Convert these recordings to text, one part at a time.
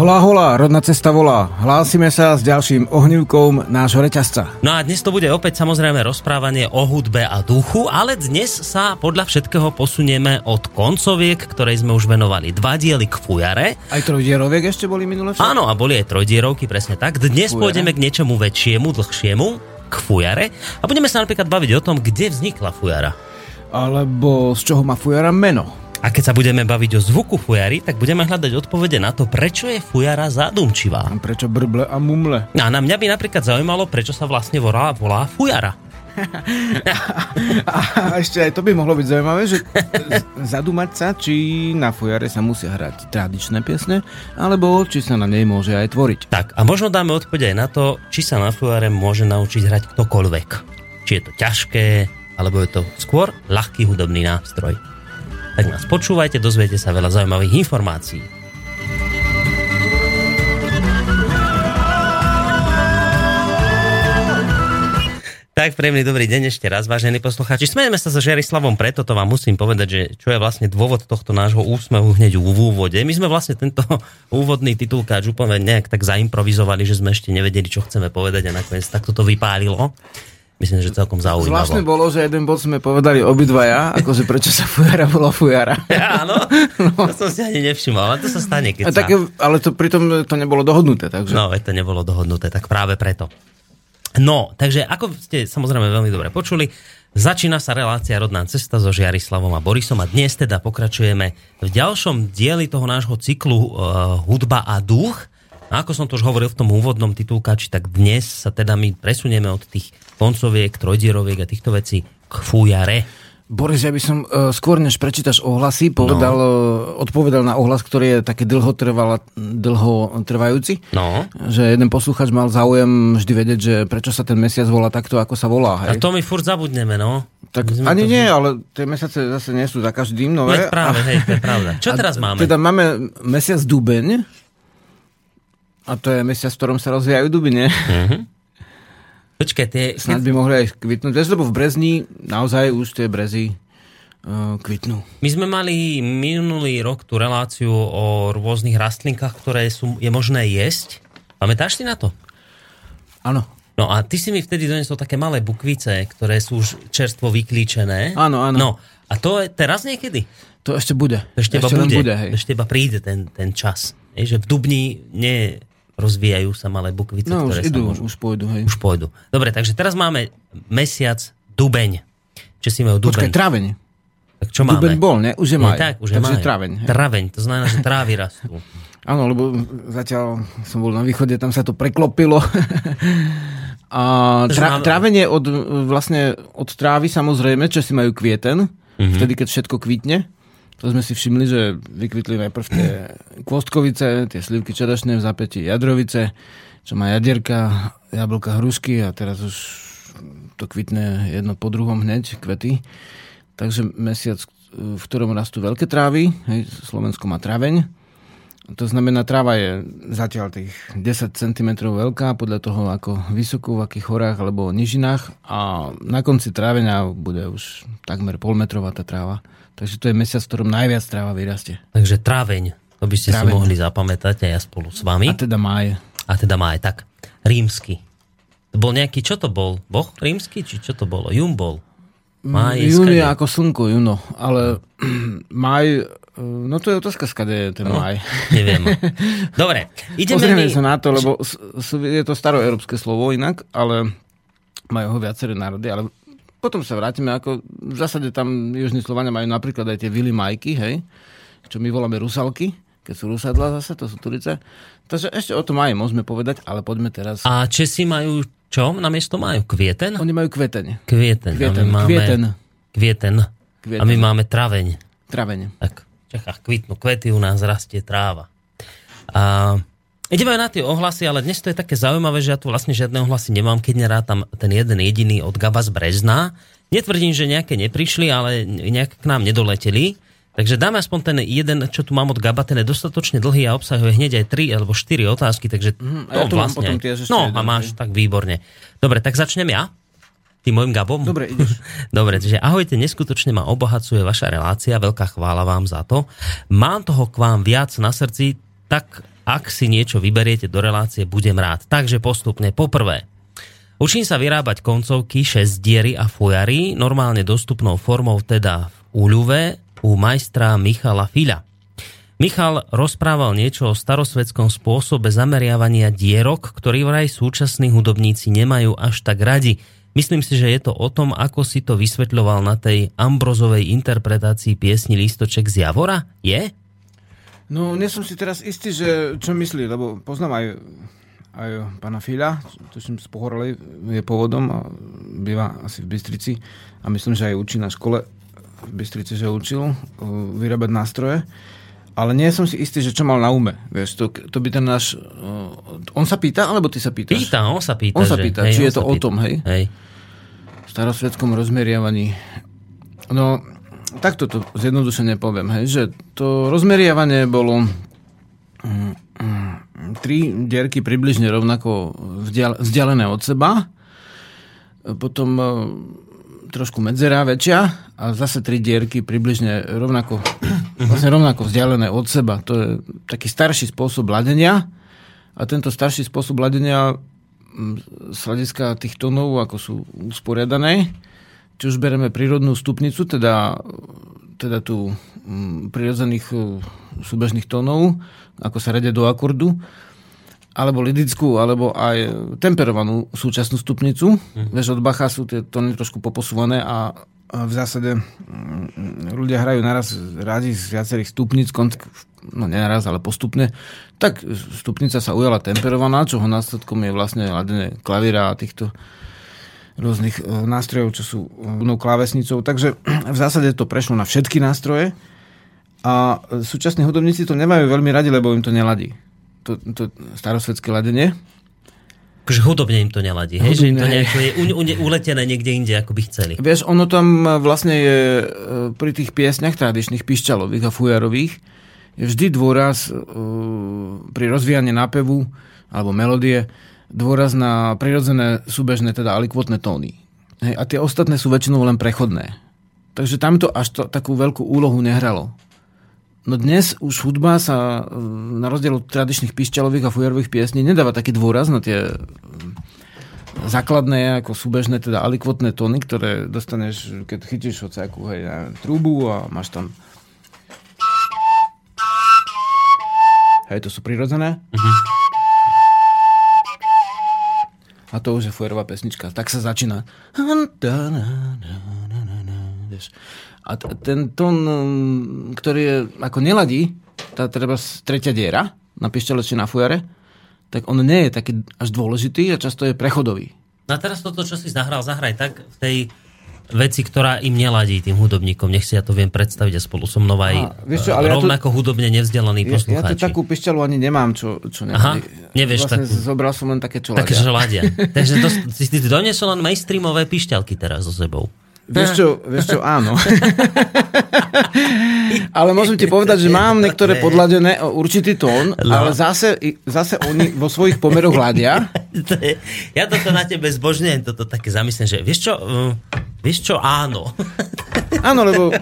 Holá, holá, rodná cesta volá. Hlásime sa s ďalším ohnívkom nášho reťazca. No a dnes to bude opäť samozrejme rozprávanie o hudbe a duchu, ale dnes sa podľa všetkého posunieme od koncoviek, ktorej sme už venovali dva diely k fujare. Aj trojdieroviek ešte boli minulé však? Áno, a boli aj trojdierovky, presne tak. Dnes Fujare. pôjdeme k niečomu väčšiemu, dlhšiemu, k fujare. A budeme sa napríklad baviť o tom, kde vznikla fujara. Alebo z čoho má fujara meno? A keď sa budeme baviť o zvuku fujary, tak budeme hľadať odpovede na to, prečo je fujara zadumčivá. A prečo brble a mumle? No a na mňa by napríklad zaujímalo, prečo sa vlastne volá, volá fujara. A ešte aj to by mohlo byť zaujímavé, že zadumať sa, či na fujare sa musia hrať tradičné piesne, alebo či sa na nej môže aj tvoriť. Tak a možno dáme odpoveď aj na to, či sa na fujare môže naučiť hrať ktokoľvek. Či je to ťažké, alebo je to skôr ľahký hudobný nástroj. Tak nás počúvajte, dozviete sa veľa zaujímavých informácií. Tak, príjemný dobrý deň ešte raz, vážení poslucháči. Smejeme sa so Žiarislavom, preto to vám musím povedať, že čo je vlastne dôvod tohto nášho úsmevu hneď v úvode. My sme vlastne tento úvodný titulkáč úplne nejak tak zaimprovizovali, že sme ešte nevedeli, čo chceme povedať a nakoniec takto to vypálilo. Myslím, že celkom Zvláštne zaujímavé. bolo, že jeden bod sme povedali obidvaja, akože prečo sa fujara bola fujara. Áno, to som si ani nevšimol, ale to sa stane, keď A sa... také, ale to pritom to nebolo dohodnuté, takže... No, to nebolo dohodnuté, tak práve preto. No, takže ako ste samozrejme veľmi dobre počuli, začína sa relácia Rodná cesta so Žiarislavom a Borisom a dnes teda pokračujeme v ďalšom dieli toho nášho cyklu uh, Hudba a duch. A ako som to už hovoril v tom úvodnom titulkači, tak dnes sa teda my presunieme od tých koncoviek, trojdieroviek a týchto vecí k fujare. Boris, ja by som uh, skôr než prečítaš ohlasy, povedal, no. uh, odpovedal na ohlas, ktorý je taký dlhotrvala, dlhotrvajúci. No, Že jeden posluchač mal záujem vždy vedieť, že prečo sa ten mesiac volá takto, ako sa volá. a Hej? to my furt zabudneme, no. tak ani to- nie, ale tie mesiace zase nie sú za každým nové. Veď práve, hej, to je pravda. Čo A teraz máme? Teda máme mesiac dubeň, a to je mesiac, v ktorom sa rozvíjajú duby, nie? Počkaj, tie... Snad by mohli aj kvitnúť. Lebo v Brezni naozaj už tie brezy uh, kvitnú. My sme mali minulý rok tú reláciu o rôznych rastlinkách, ktoré sú, je možné jesť. Pamätáš si na to? Áno. No a ty si mi vtedy donesol také malé bukvice, ktoré sú už čerstvo vyklíčené. Áno, áno. No, a to je teraz niekedy? To ešte bude. To ešte, iba len bude. bude hej. ešte iba príde ten, ten čas. Je, že v Dubni nerozvíjajú sa malé bukvice, No ktoré už idú, môžu... už pôjdu, hej. Už pôjdu. Dobre, takže teraz máme mesiac Dubeň. Čo si majú Dubeň? Počkaj, tráveň. tak čo máme? Dubeň bol, ne? Už je Nie, maj. tak, už je Takže maj. tráveň. hej. Traveň, to znamená, že trávy rastú. Áno, lebo zatiaľ som bol na východe, tam sa to preklopilo. A tra, trávenie od, vlastne od trávy samozrejme, čo si majú kvieten, Mhm. vtedy, keď všetko kvitne. To sme si všimli, že vykvitli najprv tie kvostkovice, tie slivky čerešné v zapätí jadrovice, čo má jadierka, jablka, hrušky a teraz už to kvitne jedno po druhom hneď, kvety. Takže mesiac, v ktorom rastú veľké trávy, hej, Slovensko má tráveň, to znamená, tráva je zatiaľ tých 10 cm veľká, podľa toho, ako vysoko, v akých horách alebo nižinách. A na konci trávenia bude už takmer polmetrová tá tráva. Takže to je mesiac, v ktorom najviac tráva vyrastie. Takže tráveň. To by ste Tráveň. si mohli zapamätať a ja spolu s vami. A teda máj. A teda má aj tak. Rímsky. To bol nejaký, čo to bol? Boh rímsky? Či čo to bolo? Jum bol. Má Jún je ako slnko, juno. Ale maj, no to je otázka, skade je ten No, maj. Neviem. Dobre, ideme Pozrieme my... sa na to, lebo je to staroeurópske slovo inak, ale majú ho viaceré národy, ale potom sa vrátime, ako v zásade tam južní Slovania majú napríklad aj tie vily majky, hej, čo my voláme rusalky, keď sú rusadla zase, to sú turice. Takže ešte o tom aj môžeme povedať, ale poďme teraz. A Česi majú čo? Na miesto majú kvieten? Oni majú kveteň, Kvieten. Kvieten, a my máme... kvieten. Kvieten. Kvieten. A my máme traveň. traveň. Tak v Čechách kvitnú kvety, u nás rastie tráva. A ideme na tie ohlasy, ale dnes to je také zaujímavé, že ja tu vlastne žiadne ohlasy nemám, keď nerátam ten jeden jediný od Gaba z Brezna. Netvrdím, že nejaké neprišli, ale nejak k nám nedoleteli. Takže dáme aspoň ten jeden, čo tu mám od Gaba, ten je dostatočne dlhý a obsahuje hneď aj tri alebo štyri otázky, takže a to ja tu mám vlastne... potom tiež no a máš, tak výborne. Dobre, tak začnem ja. Tým môjim Gabom? Dobre, ideš. Dobre, takže ahojte, neskutočne ma obohacuje vaša relácia, veľká chvála vám za to. Mám toho k vám viac na srdci, tak ak si niečo vyberiete do relácie, budem rád. Takže postupne. Poprvé, učím sa vyrábať koncovky, šestdiery a fujary, normálne dostupnou formou teda v úľuve u majstra Michala Fila. Michal rozprával niečo o starosvedskom spôsobe zameriavania dierok, ktorý vraj súčasní hudobníci nemajú až tak radi. Myslím si, že je to o tom, ako si to vysvetľoval na tej Ambrozovej interpretácii piesni Lístoček z Javora. Je? No, nie som si teraz istý, že čo myslí, lebo poznám aj, aj pána Fila, tuším z Pohorelej, je pôvodom a býva asi v Bystrici a myslím, že aj učí na škole v Bystrici, že učil uh, vyrábať nástroje ale nie som si istý, že čo mal na ume. Vieš, to, to by ten náš... Uh, on sa pýta, alebo ty sa pýtaš? Pýta, on sa pýta. On sa pýta, že, či hej, je to o tom, hej? Hej. V starosvedskom rozmeriavaní. No, takto to zjednodušene poviem, hej, že to rozmeriavanie bolo mm, mm, tri dierky približne rovnako vzdialené od seba, potom uh, trošku medzera väčšia a zase tri dierky približne rovnako, vlastne rovnako vzdialené od seba. To je taký starší spôsob ladenia a tento starší spôsob ladenia mm, z hľadiska tých tónov, ako sú usporiadané, či už bereme prírodnú stupnicu, teda, teda tu mm, prirodzených e, súbežných tónov, ako sa radia do akordu, alebo lidickú, alebo aj temperovanú súčasnú stupnicu. Mm. Vieš, od Bacha sú tie tóny trošku poposúvané a v zásade mm, ľudia hrajú naraz rádi z viacerých stupnic, no nenaraz, ale postupne, tak stupnica sa ujala temperovaná, čoho následkom je vlastne ladenie klavíra a týchto rôznych e, nástrojov, čo sú no, klávesnicou. Takže v zásade to prešlo na všetky nástroje a súčasní hudobníci to nemajú veľmi radi, lebo im to neladí. To, to starosvedské ladenie akože hudobne im to neladí, hej? že im to nejako je uletené niekde inde, ako by chceli. Vieš, ono tam vlastne je e, pri tých piesňach tradičných, pišťalových a fujarových, je vždy dôraz uh, pri rozvíjaní nápevu alebo melódie, dôraz na prirodzené súbežné, teda alikvotné tóny. Hej, a tie ostatné sú väčšinou len prechodné. Takže tam to až to, takú veľkú úlohu nehralo. No dnes už hudba sa e, na rozdiel od tradičných pišťalových a fujarových piesní nedáva taký dôraz na tie e, základné, ako súbežné, teda alikvotné tóny, ktoré dostaneš, keď chytíš hociakú hej, trúbu a máš tam Hej, to sú prirodzené. Uh-huh. A to už je fujerová pesnička. Tak sa začína. A ten tón, mm, ktorý je ako neladí, tá treba tretia diera na pišťale či na fujare, tak on nie je taký až dôležitý a často je prechodový. No a teraz toto, čo si zahral, zahraj tak v tej veci, ktorá im neladí tým hudobníkom. Nech si ja to viem predstaviť a spolu so mnou aj a, vieš čo, ale rovnako ja to, hudobne nevzdelaný poslucháči. Ja, ja to takú pišťalu ani nemám, čo, čo neladí. Aha, nevieš vlastne takú. zobral som len také, čo také. Také, ladia. Takže to, si, si donesol len mainstreamové pišťalky teraz so sebou. Vieš čo, vieš čo, áno. ale môžem ti povedať, že mám niektoré podladené o určitý tón, no. ale zase, zase oni vo svojich pomeroch hľadia. ja toto na tebe zbožňujem, toto také zamyslím, že vieš čo, uh, vieš čo, áno. áno, lebo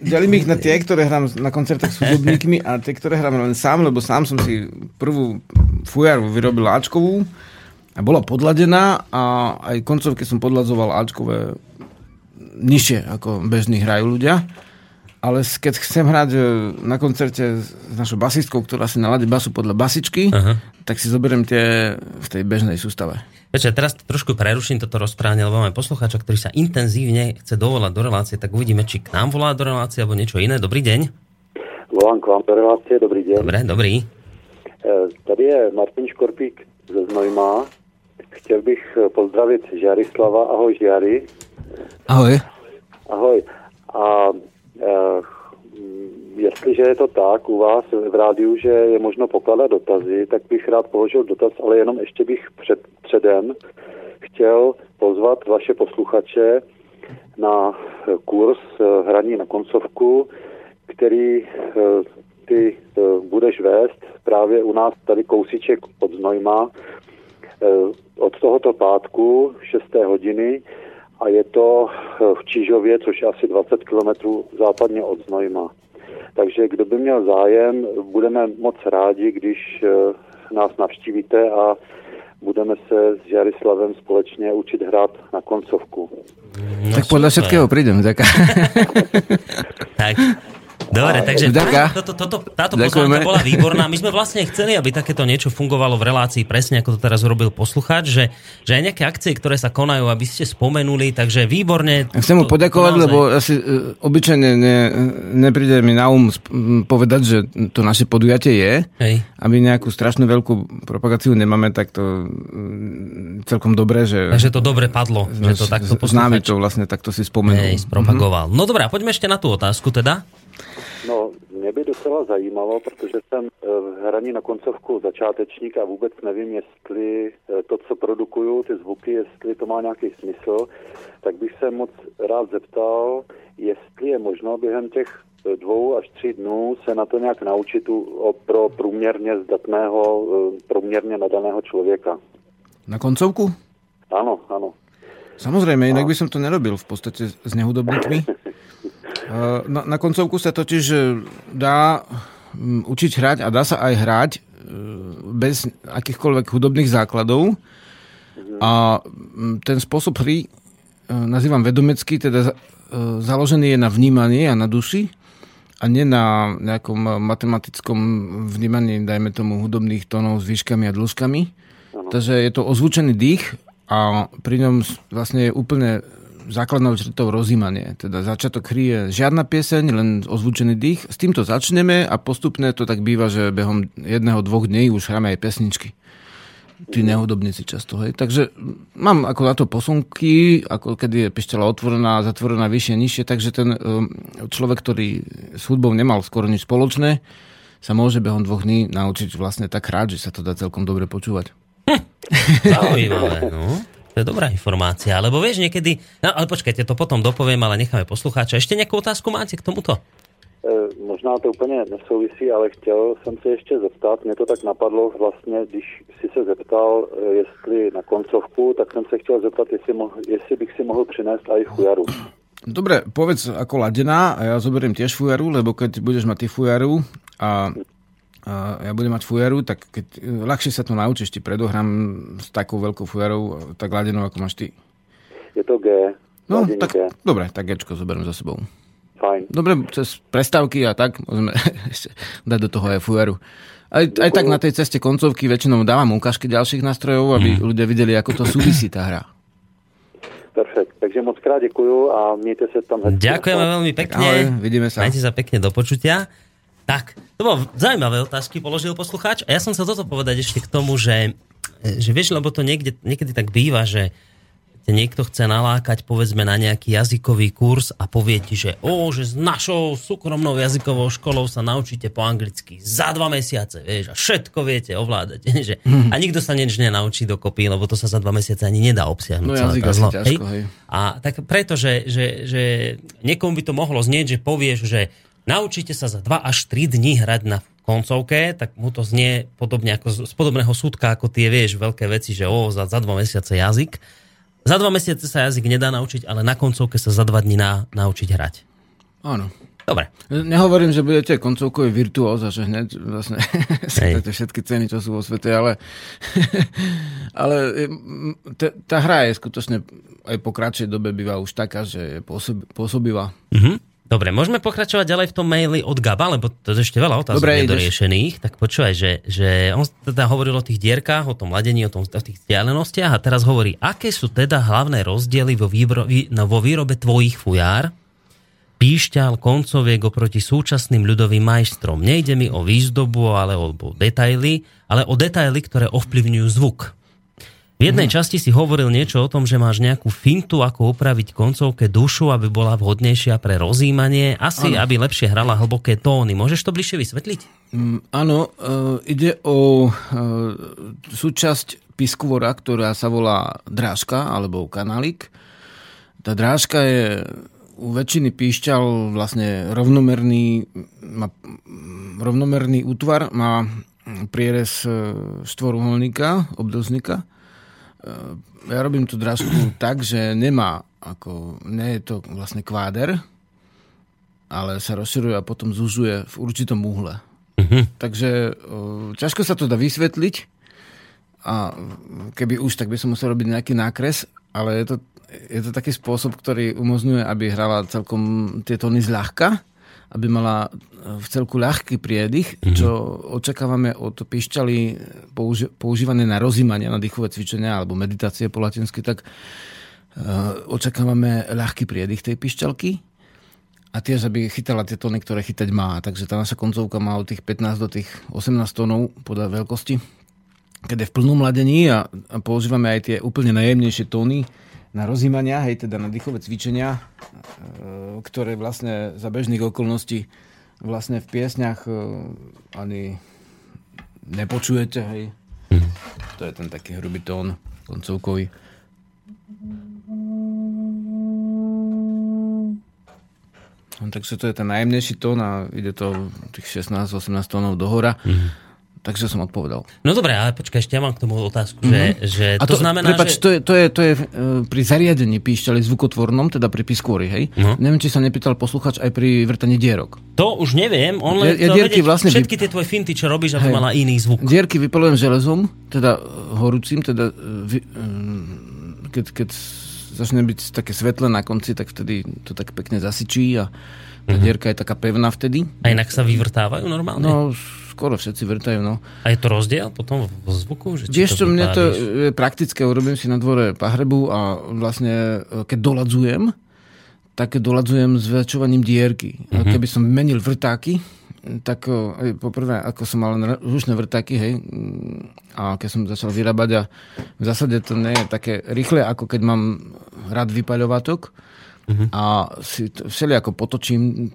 delím ich na tie, ktoré hrám na koncertoch s hudobníkmi a tie, ktoré hrám len sám, lebo sám som si prvú fujaru vyrobil Ačkovú a bola podladená a aj koncovky som podladzoval Ačkové nižšie, ako bežní hrajú ľudia. Ale keď chcem hrať e, na koncerte s našou basistkou, ktorá si naladí basu podľa basičky, Aha. tak si zoberiem tie v tej bežnej sústave. Peče, teraz trošku preruším toto rozprávanie, lebo máme poslucháča, ktorý sa intenzívne chce dovolať do relácie, tak uvidíme, či k nám volá do relácie alebo niečo iné. Dobrý deň. Volám k vám do relácie, dobrý deň. Dobre, dobrý. E, tady je Martin Škorpík ze Znojma. Chtěl bych eh, pozdravit Žarislava. Ahoj, Žary. Ahoj. Ahoj. A e, jestliže je to tak u vás v rádiu, že je možno pokládat dotazy, tak bych rád položil dotaz, ale jenom ještě bych před, předem chtěl pozvat vaše posluchače na kurz hraní na koncovku, který ty budeš vést právě u nás tady kousíček od Znojma od tohoto pátku 6. hodiny a je to v Čížově, což je asi 20 km západně od Znojma. Takže kdo by měl zájem, budeme moc rádi, když eh, nás navštívíte a budeme se s Jarislavem společně učit hrát na koncovku. No, tak podľa super. všetkého prídem, tak. tak, Dobre, takže toto, toto, táto pozvánka bola výborná. My sme vlastne chceli, aby takéto niečo fungovalo v relácii presne, ako to teraz urobil poslucháč, že, že aj nejaké akcie, ktoré sa konajú, aby ste spomenuli, takže výborne. Chcem mu poďakovať, lebo asi uh, obyčajne ne, nepríde mi na um povedať, že to naše podujatie je. Hej. Aby nejakú strašnú veľkú propagáciu nemáme, tak to celkom dobre, že... Takže to dobre padlo, že to takto poslucháč... to vlastne takto si spomenul. Hej, spropagoval. Mm-hmm. No dobré, poďme ešte na tú otázku teda. No, mě by docela zajímalo, protože jsem eh, v hraní na koncovku začátečník a vůbec nevím, jestli eh, to, co produkuju, ty zvuky, jestli to má nějaký smysl, tak bych se moc rád zeptal, jestli je možno během těch eh, dvou až tři dnů se na to nějak naučit u, pro průměrně zdatného, průměrně nadaného člověka. Na koncovku? Áno, áno. Samozrejme, inak by som to nerobil v podstate s nehudobníkmi. Na, na koncovku sa totiž e, dá učiť hrať a dá sa aj hrať e, bez akýchkoľvek hudobných základov. A ten spôsob hry e, nazývam vedomecký, teda založený je na vnímaní a na duši a nie na nejakom matematickom vnímaní, dajme tomu, hudobných tónov s výškami a dĺžkami. Takže je to ozvučený dých a pri ňom vlastne je úplne základnou črtou rozímanie. Teda začiatok hry je žiadna pieseň, len ozvučený dých. S týmto začneme a postupne to tak býva, že behom jedného, dvoch dní už hráme aj pesničky. Tí nehudobníci často. Hej. Takže mám ako na to posunky, ako kedy je pišťala otvorená, zatvorená vyššie, nižšie, takže ten um, človek, ktorý s hudbou nemal skoro nič spoločné, sa môže behom dvoch dní naučiť vlastne tak hrať, že sa to dá celkom dobre počúvať. Hm. Zaujímavé, no. To je dobrá informácia, lebo vieš niekedy... No ale počkajte, to potom dopoviem, ale necháme poslucháča. Ešte nejakú otázku máte k tomuto? E, možná to úplně nesouvisí, ale chtěl jsem se ještě zeptat, mě to tak napadlo vlastně, když si se zeptal, e, jestli na koncovku, tak jsem se chtěl zeptat, jestli, mohl, jestli bych si mohl přinést aj fujaru. Dobre, povedz ako ladená a ja zoberiem tiež fujaru, lebo keď budeš mať ty fujaru a ja budem mať fujaru, tak keď e, ľahšie sa to naučíš, ti predohrám s takou veľkou fujarou, tak ladenou, ako máš ty. Je to G. No, tak, G. dobre, tak Gčko zoberiem za sebou. Fajn. Dobre, cez prestávky a tak môžeme ešte dať do toho aj fujaru. Aj, aj tak na tej ceste koncovky väčšinou dávam ukážky ďalších nástrojov, aby mm. ľudia videli, ako to súvisí tá hra. Perfekt. Takže moc krát ďakujú a mějte sa tam. Ďakujeme veľmi pekne. Ahoj, vidíme sa. Majte sa pekne do počutia. Tak, to bolo zaujímavé otázky, položil poslucháč. A ja som sa toto povedať ešte k tomu, že, že vieš, lebo to niekde, niekedy tak býva, že te niekto chce nalákať povedzme na nejaký jazykový kurz a povie ti, že o, že s našou súkromnou jazykovou školou sa naučíte po anglicky za dva mesiace, vieš, a všetko viete ovládať. Že, a nikto sa nič nenaučí dokopy, lebo to sa za dva mesiace ani nedá obsiahnuť. No jazyk asi ťažko, hej. A tak preto, že, že, že niekomu by to mohlo znieť, že povieš, že naučíte sa za 2 až 3 dní hrať na koncovke, tak mu to znie podobne ako z podobného súdka, ako tie, vieš, veľké veci, že o, za, za dva mesiace jazyk. Za dva mesiace sa jazyk nedá naučiť, ale na koncovke sa za dva dní na, naučiť hrať. Áno. Dobre. Nehovorím, že budete koncovkový virtuóz a že hneď vlastne všetky ceny, čo sú vo svete, ale, ale tá hra je skutočne aj po kratšej dobe býva už taká, že je pôsobivá. Mm-hmm. Dobre, môžeme pokračovať ďalej v tom maili od Gaba, lebo to je ešte veľa otázok Dobre, nedoriešených. Tak počúvaj, že, že on teda hovoril o tých dierkách, o tom ladení, o, tom, o tých vzdialenostiach a teraz hovorí, aké sú teda hlavné rozdiely vo, výbro, no, vo výrobe tvojich fujár, píšťal, koncoviek oproti súčasným ľudovým majstrom. Nejde mi o výzdobu ale o detaily, ale o detaily, ktoré ovplyvňujú zvuk. V jednej mm. časti si hovoril niečo o tom, že máš nejakú fintu, ako upraviť koncovke dušu, aby bola vhodnejšia pre rozímanie, asi ano. aby lepšie hrala hlboké tóny. Môžeš to bližšie vysvetliť? Mm, áno, uh, ide o uh, súčasť piskvora, ktorá sa volá drážka alebo kanálik. Tá drážka je u väčšiny píšťal vlastne rovnomerný, má rovnomerný útvar, má prierez e, štvoruholníka, obdlžníka ja robím tú drážku tak, že nemá ako, nie je to vlastne kváder, ale sa rozširuje a potom zužuje v určitom úhle. Mhm. Takže ťažko sa to dá vysvetliť a keby už, tak by som musel robiť nejaký nákres, ale je to, je to taký spôsob, ktorý umožňuje, aby hrala celkom tie tóny zľahka, aby mala v celku ľahký priedych, čo očakávame od pišťaly použi- používané na rozímanie, na dýchové cvičenia alebo meditácie po latinsky, tak e, očakávame ľahký priedych tej pišťalky a tiež, aby chytala tie tóny, ktoré chytať má. Takže tá naša koncovka má od tých 15 do tých 18 tónov podľa veľkosti, keď je v plnom ladení a, a používame aj tie úplne najjemnejšie tóny na rozímania, hej, teda na dýchové cvičenia, e, ktoré vlastne za bežných okolností vlastne v piesňach e, ani nepočujete, hej. To je ten taký hrubý tón koncovkový. No, takže to je ten najjemnejší tón a ide to tých 16-18 tónov dohora. Mm-hmm. Takže som odpovedal. No dobré, ale počkaj, ešte ja mám k tomu otázku, že, že A to, znamená, prepač, že... to je, to je, to je e, pri zariadení píšťali zvukotvornom, teda pri piskôri, hej? No. Neviem, či sa nepýtal posluchač aj pri vrtaní dierok. To už neviem, on len Ja- ja dierky vedieť vlastne všetky tie tvoje finty, čo robíš, aby Hej. mala iný zvuk. Dierky vypalujem železom, teda e, horúcim, teda e, vy, keď, keď začne byť také svetlé na konci, tak vtedy to tak pekne zasyčí a Mhm. tá dierka je taká pevná vtedy. A inak sa vyvrtávajú normálne? No, skoro všetci vrtajú, no. A je to rozdiel potom vo zvuku? Že Vieš čo, mne to je praktické, urobím si na dvore pahrebu a vlastne e, keď doladzujem, tak doladzujem zväčšovaním dierky. Mhm. Uh-huh. Keby som menil vrtáky, tak e, poprvé, ako som mal len rušné vrtáky, hej, a keď som začal vyrábať a v zásade to nie je také rýchle, ako keď mám rád vypaľovatok, Mhm. a si to všelijako potočím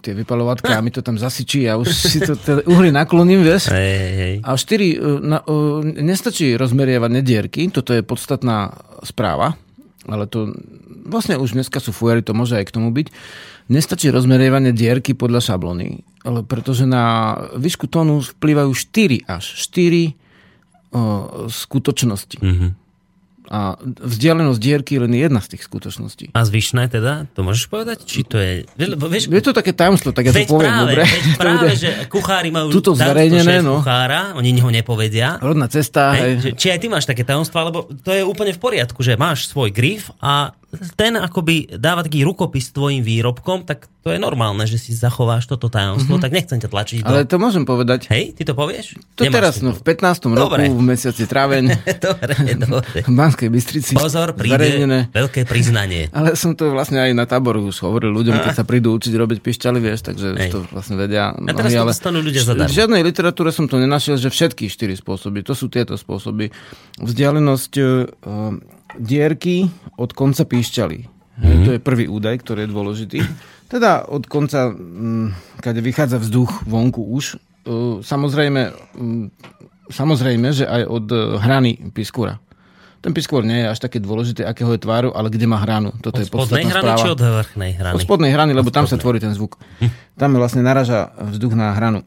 tie vypaľovatka a mi to tam zasyčí a už si to tie uhly nakloním, vieš. Hej, hej. A 4, na, uh, nestačí rozmerievať nedierky, toto je podstatná správa, ale to vlastne už dneska sú fujery, to môže aj k tomu byť. Nestačí rozmerievanie dierky podľa šablóny, ale pretože na výšku tónu vplývajú 4 až 4 uh, skutočnosti. Mhm. A vzdialenosť dierky je len jedna z tých skutočností. A zvyšné teda? To môžeš povedať? Či to je... Vieš, Je to také tajomstvo, tak ja to poviem, práve, dobre? Veď práve, že kuchári majú Tuto tajomstvo zverejnené, no. kuchára, oni ho nepovedia. Rodná cesta, Hej, hej. či aj ty máš také tajomstvá, lebo to je úplne v poriadku, že máš svoj grif a ten akoby dáva taký rukopis tvojim výrobkom, tak to je normálne, že si zachováš toto tajomstvo, tak nechcem ťa tlačiť do... Ale to môžem povedať. Hej, ty to povieš? To Nemáš teraz, no v 15. Dobre. roku, v mesiaci tráveň, dobre, dobre. v Banskej Bystrici. Pozor, príde zverejnené. veľké priznanie. Ale som to vlastne aj na táboru už hovoril ľuďom, keď sa prídu učiť robiť pišťaly, vieš, takže Hej. to vlastne vedia. A teraz mnohí, to dostanú ľudia zadarmo. V žiadnej literatúre som to nenašiel, že všetky štyri spôsoby, to sú tieto spôsoby. Vzdialenosť uh, dierky od konca píšťaly. Mhm. to je prvý údaj, ktorý je dôležitý. Teda od konca, mm, kade vychádza vzduch vonku už, uh, samozrejme, mm, samozrejme, že aj od uh, hrany piskúra. Ten piskôr nie je až také dôležité, akého je tváru, ale kde má hranu. Toto Od je spodnej podstatná hrany správa. či od vrchnej hrany? Od spodnej hrany, lebo tam sa tvorí ten zvuk. Tam vlastne naraža vzduch na hranu.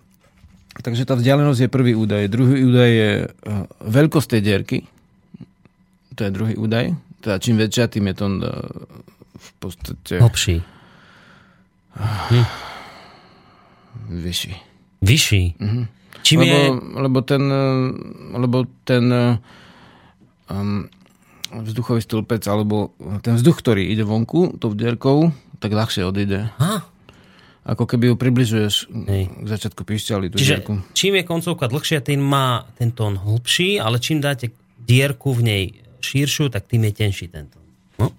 Takže tá vzdialenosť je prvý údaj. Druhý údaj je uh, veľkosť tej dierky. To je druhý údaj. Teda čím väčšia, tým je to uh, v podstate Hlbší. vyšší. Vyšší. Čím lebo, je... lebo ten, lebo ten um, vzduchový stĺpec, alebo ten vzduch, ktorý ide vonku tou dierkou, tak ľahšie odíde. Aha. Ako keby ju približuješ Hej. k začiatku píšťaly, tú Čiže dierku. čím je koncovka dlhšia, tým má ten tón hlbší, ale čím dáte dierku v nej širšiu, tak tým je tenší ten tón. No.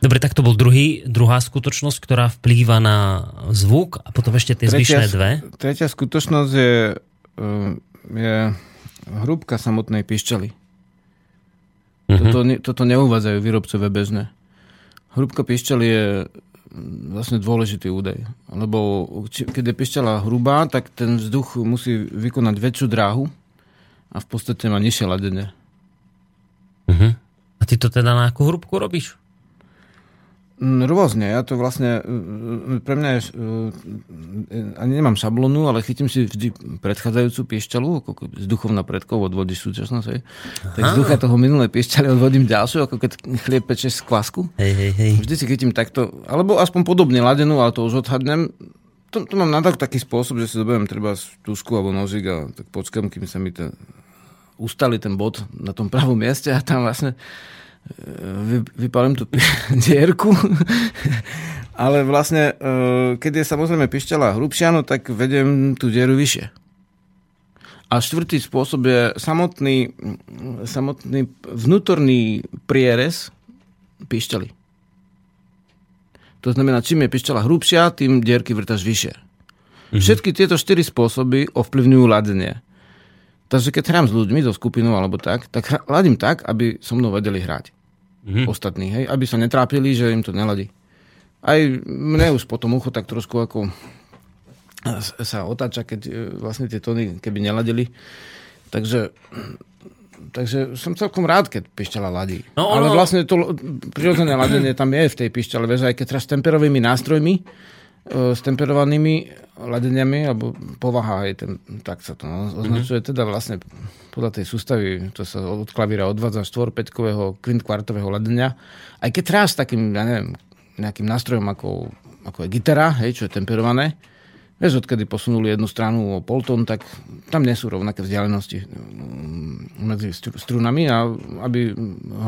Dobre, tak to bol druhý, druhá skutočnosť, ktorá vplýva na zvuk a potom ešte tie zvyšné dve. tretia skutočnosť je, uh, je hrúbka samotnej píšťaly. Mhm. Toto, toto neuvádzajú výrobcové bežné. Hrúbka píšťaly je mm, vlastne dôležitý údaj. Lebo keď je pišťala hrubá, tak ten vzduch musí vykonať väčšiu dráhu a v podstate má nižšie ladenie. Uh-huh. A ty to teda na akú hrúbku robíš? Mm, Rôzne, ja to vlastne, mm, pre mňa je, mm, ani nemám šablonu, ale chytím si vždy predchádzajúcu piešťalu, ako z duchov na predkov odvodíš súčasnosť, hej. tak z ducha toho minulé piešťaly odvodím ďalšiu, ako keď chlieb pečeš z kvásku. Hej, hej, hej. Vždy si chytím takto, alebo aspoň podobne ladenú, ale to už odhadnem. To, to mám na tak, taký spôsob, že si zoberiem treba túsku alebo nožík a tak počkám, kým sa mi to ustali ten bod na tom pravom mieste a tam vlastne vy, vypalím tú dierku, ale vlastne, e, keď je samozrejme pišťala hrubšia, no tak vedem tú dieru vyššie. A štvrtý spôsob je samotný, samotný vnútorný prierez pišťaly. To znamená, čím je pišťala hrubšia, tým dierky vrtaš vyššie. Mm-hmm. Všetky tieto štyri spôsoby ovplyvňujú ladenie. Takže keď hrám s ľuďmi, so skupinou alebo tak, tak ladím tak, aby so mnou vedeli hrať. Mm-hmm. Ostatní, hej? Aby sa netrápili, že im to neladí. Aj mne už potom ucho tak trošku ako sa otáča, keď e, vlastne tie tóny keby neladili. Takže takže som celkom rád, keď pišťala ladí. No, Ale vlastne to prirodzené ladenie tam je v tej pišťale, vieš, aj keď teraz temperovými nástrojmi, s temperovanými ladeniami, alebo povaha, aj ten, tak sa to označuje, mm-hmm. teda vlastne podľa tej sústavy, to sa od klavíra odvádza 4-5-kového kvartového ladenia. Aj keď teraz takým, ja neviem, nejakým nástrojom ako, ako je gitara, hej, čo je temperované, vieš, odkedy posunuli jednu stranu o poltón, tak tam nie sú rovnaké vzdialenosti mm, medzi strunami a aby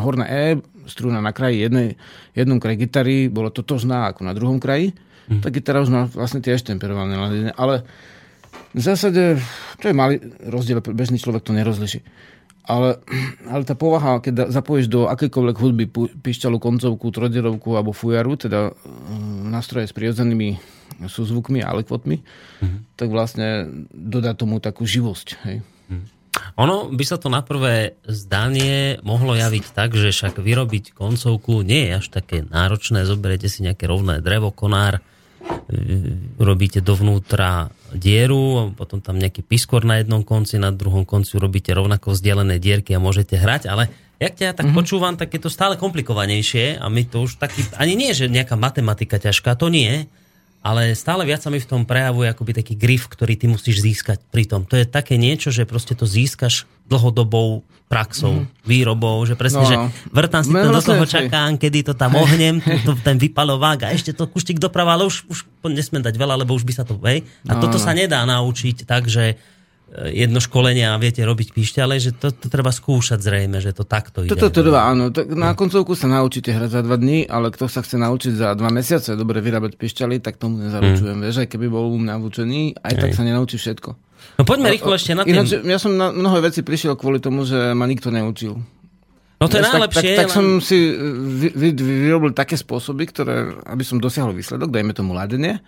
horná E, struna na kraji jednej, jednom kraji gitary bola totožná ako na druhom kraji, Mm. Tak gitara už má vlastne tiež temperované ladenie. Ale v zásade to je malý rozdiel, bežný človek to nerozliší. Ale, ale tá povaha, keď zapojíš do akejkoľvek hudby pišťalu, koncovku, trodirovku alebo fujaru, teda mm, nástroje s prirodzenými súzvukmi a lekvotmi, mm-hmm. tak vlastne dodá tomu takú živosť. Hej. Mm. Ono by sa to na prvé zdanie mohlo javiť tak, že však vyrobiť koncovku nie je až také náročné. Zoberiete si nejaké rovné drevo, konár, robíte dovnútra dieru, potom tam nejaký piskor na jednom konci, na druhom konci robíte rovnako vzdialené dierky a môžete hrať, ale jak ťa tak mm-hmm. počúvam, tak je to stále komplikovanejšie a my to už taký, ani nie, že nejaká matematika ťažká, to nie, ale stále viac sa mi v tom prejavuje akoby taký grif, ktorý ty musíš získať pri tom. To je také niečo, že proste to získaš dlhodobou praxou, mm. výrobou, že presne, no, že no. vrtám si to do toho, čakám, kedy to tam ohnem, to, ten vypalovák a ešte to kuštík doprava, ale už, už nesmiem dať veľa, lebo už by sa to, hej. A no, toto no. sa nedá naučiť tak, že jedno školenie a viete robiť píšťale, že to, to treba skúšať zrejme, že to takto ide. Toto trvá, áno. Tak na koncovku sa naučíte hrať za dva dní, ale kto sa chce naučiť za dva mesiace dobre vyrábať píšťaly, tak tomu nezaručujem. Hmm. Vieš, aj keby bol vúčený, aj aj tak sa nenaučí všetko. No poďme rýchlo ešte na tým. Ináč, ja som na mnohé veci prišiel kvôli tomu, že ma nikto neučil. No to je najlepšie. Tak, tak, tak som si vy, vy, vyrobil také spôsoby, ktoré, aby som dosiahol výsledok, dajme tomu ladenie.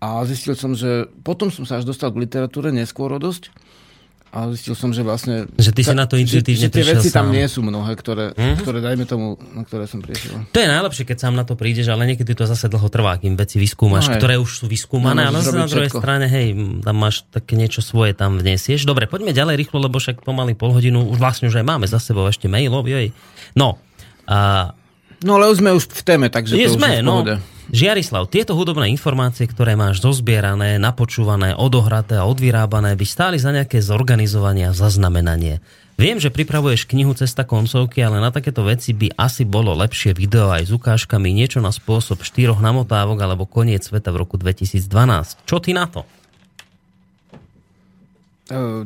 A zistil som, že potom som sa až dostal k literatúre neskôr o dosť a zistil som, že vlastne... Že ty si na to intuitívne že, že tie veci sám. tam nie sú mnohé, ktoré, mm-hmm. ktoré dajme tomu, na ktoré som prišiel. To je najlepšie, keď sám na to prídeš, ale niekedy to zase dlho trvá, kým veci vyskúmaš, no, ktoré už sú vyskúmané, no, ale na druhej všetko. strane, hej, tam máš také niečo svoje, tam vnesieš. Dobre, poďme ďalej rýchlo, lebo však pomaly pol hodinu, už vlastne už aj máme za sebou ešte mailov, jej. No. A... No ale už sme už v téme, takže je, to sme, už je v pohode. No. Žiarislav, tieto hudobné informácie, ktoré máš zozbierané, napočúvané, odohraté a odvyrábané, by stáli za nejaké zorganizovanie a zaznamenanie. Viem, že pripravuješ knihu Cesta koncovky, ale na takéto veci by asi bolo lepšie video aj s ukážkami, niečo na spôsob štyroch namotávok alebo koniec sveta v roku 2012. Čo ty na to?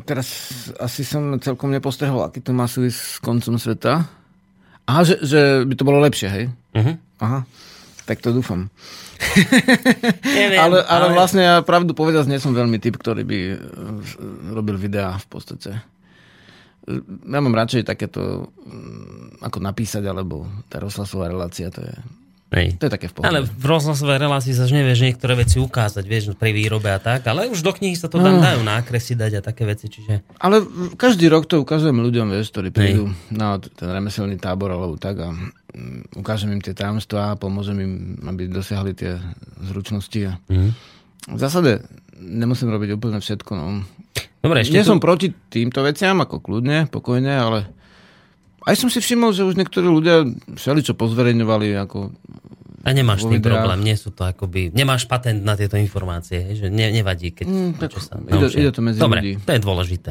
Teraz asi som celkom nepostrehol, aký to má súvisť s koncom sveta. Aha, že, že by to bolo lepšie, hej? Uh-huh. Aha. Tak to dúfam. Neviem, ale, ale, ale vlastne ja pravdu povedať, nie som veľmi typ, ktorý by eh, robil videá v podstate. Ja mám radšej takéto mm, ako napísať, alebo tá rozhlasová relácia, to je Hej. To je také v pohode. Ale v rozhlasovej relácii sa nevieš niektoré veci ukázať, vieš, pri výrobe a tak, ale už do knihy sa to tam no. dajú nákresy dať a také veci, čiže... Ale každý rok to ukazujem ľuďom, vieš, ktorí prídu Hej. na ten remeselný tábor alebo tak a mm, ukážem im tie tajomstvá, pomôžem im, aby dosiahli tie zručnosti. A... Mm. V zásade nemusím robiť úplne všetko. No. Dobre, ešte Nie tu... som proti týmto veciam, ako kľudne, pokojne, ale aj som si všimol, že už niektorí ľudia všeli čo pozverejňovali ako A nemáš tým problém, nie sú to akoby, nemáš patent na tieto informácie, že ne, nevadí, keď mm, tak, sa ide, ide to medzi Dobre, ľudí. to je dôležité.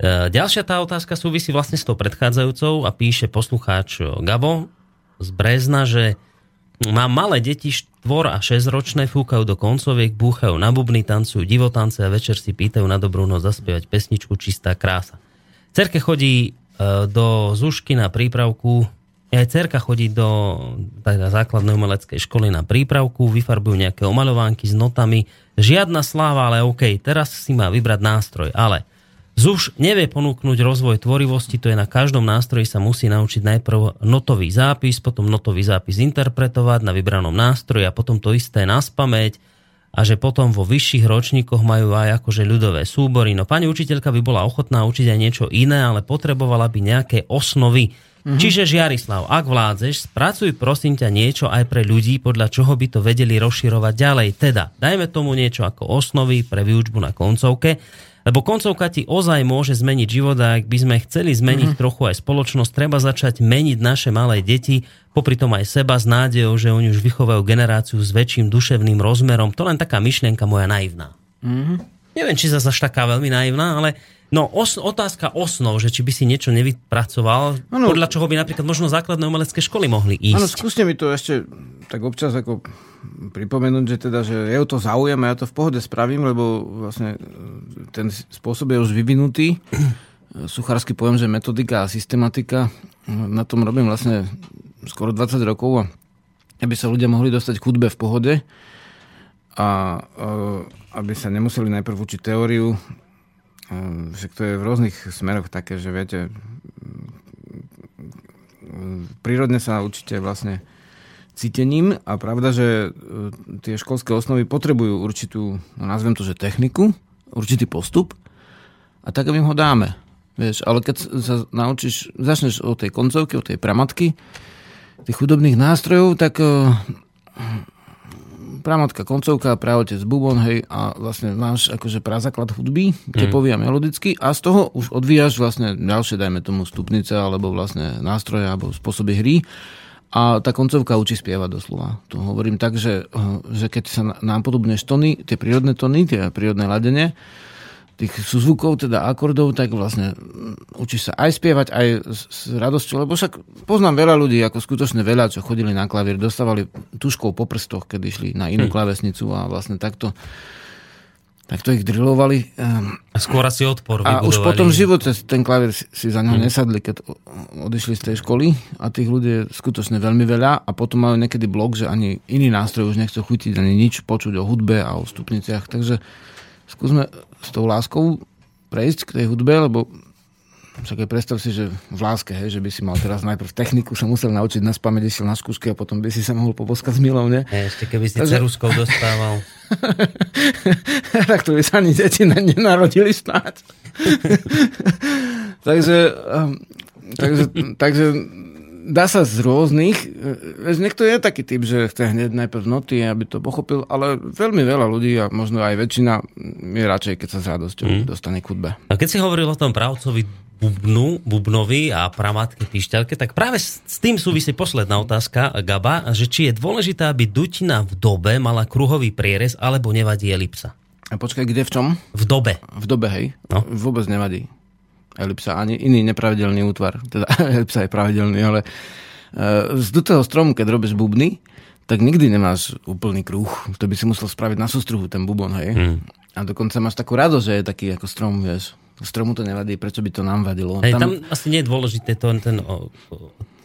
E, ďalšia tá otázka súvisí vlastne s tou predchádzajúcou a píše poslucháč Gabo z Brezna, že má malé deti, 4 a 6 ročné, fúkajú do koncoviek, búchajú na bubny, tancujú divotance a večer si pýtajú na dobrú noc zaspievať pesničku Čistá krása. Cerke chodí e, do Zušky na prípravku aj cerka chodí do teda základnej umeleckej školy na prípravku, vyfarbujú nejaké omaľovánky s notami. Žiadna sláva, ale OK, teraz si má vybrať nástroj. Ale ZUŠ nevie ponúknuť rozvoj tvorivosti, to je na každom nástroji sa musí naučiť najprv notový zápis, potom notový zápis interpretovať na vybranom nástroji a potom to isté na spameť a že potom vo vyšších ročníkoch majú aj akože ľudové súbory. No pani učiteľka by bola ochotná učiť aj niečo iné, ale potrebovala by nejaké osnovy Mm-hmm. Čiže Žiarislav, ak vládzeš, spracuj prosím ťa niečo aj pre ľudí, podľa čoho by to vedeli rozširovať ďalej. Teda, dajme tomu niečo ako osnovy pre výučbu na koncovke, lebo koncovka ti ozaj môže zmeniť život a ak by sme chceli zmeniť mm-hmm. trochu aj spoločnosť, treba začať meniť naše malé deti, popri tom aj seba s nádejou, že oni už vychovajú generáciu s väčším duševným rozmerom. To len taká myšlienka moja naivná. Mm-hmm. Neviem, či zase taká veľmi naivná, ale No, os, otázka osnov, že či by si niečo nevypracoval, ano, podľa čoho by napríklad možno základné umelecké školy mohli ísť. Áno, skúste mi to ešte tak občas ako pripomenúť, že teda, že je to záujem a ja to v pohode spravím, lebo vlastne e, ten spôsob je už vyvinutý. Suchársky pojem, že metodika a systematika. Na tom robím vlastne skoro 20 rokov a aby sa ľudia mohli dostať k hudbe v pohode a e, aby sa nemuseli najprv učiť teóriu, Ehm, že to je v rôznych smeroch také, že viete, prírodne sa určite vlastne cítením a pravda, že e, tie školské osnovy potrebujú určitú, no nazvem to, že techniku, určitý postup a tak im ho dáme. Vieš, ale keď sa naučíš, začneš od tej koncovky, od tej pramatky, tých chudobných nástrojov, tak e, pramotka, koncovka, pravotec, bubon, hej, a vlastne máš akože prazáklad hudby, tepový mm. a melodický a z toho už odvíjaš vlastne ďalšie, dajme tomu stupnice, alebo vlastne nástroje, alebo spôsoby hry. A tá koncovka učí spievať doslova. To hovorím tak, že, že keď sa nám podobneš tóny, tie prírodné tóny, tie prírodné ladenie, tých súzvukov, teda akordov, tak vlastne mm, učíš sa aj spievať, aj s, s radosťou, lebo však poznám veľa ľudí, ako skutočne veľa, čo chodili na klavír, dostávali tuškou po prstoch, keď išli na inú hm. klavesnicu a vlastne takto takto ich drilovali. Ehm, a skôr asi odpor A už potom v živote ten klavír si, si za ňo hmm. nesadli, keď odišli z tej školy a tých ľudí je skutočne veľmi veľa a potom majú niekedy blok, že ani iný nástroj už nechcú chutiť, ani nič počuť o hudbe a o stupniciach. Takže skúsme s tou láskou prejsť k tej hudbe, lebo však aj predstav si, že v láske, hej, že by si mal teraz najprv techniku, sa musel naučiť na spamäť, išiel na skúšky a potom by si sa mohol poboskať s milou, ne? Ešte keby si Takže... ceruskou dostával. tak to by sa ani deti nenarodili snáď. takže, um, takže, takže dá sa z rôznych, veď niekto je taký typ, že chce hneď najprv noty, aby to pochopil, ale veľmi veľa ľudí a možno aj väčšina je radšej, keď sa s radosťou mm. dostane k hudbe. A keď si hovoril o tom pravcovi bubnu, bubnovi a pramatke píšťalke, tak práve s tým súvisí posledná otázka, Gaba, že či je dôležité, aby dutina v dobe mala kruhový prierez, alebo nevadí elipsa. A počkaj, kde v čom? V dobe. V dobe, hej? No. Vôbec nevadí elipsa, ani iný nepravidelný útvar. Teda elipsa je pravidelný, ale e, z dutého stromu, keď robíš bubny, tak nikdy nemáš úplný kruh. To by si musel spraviť na sústruhu, ten bubon, hej. Mm. A dokonca máš takú radosť, že je taký ako strom, vieš. Stromu to nevadí, prečo by to nám vadilo. Hej, tam... tam asi nie je dôležité to, ten, o,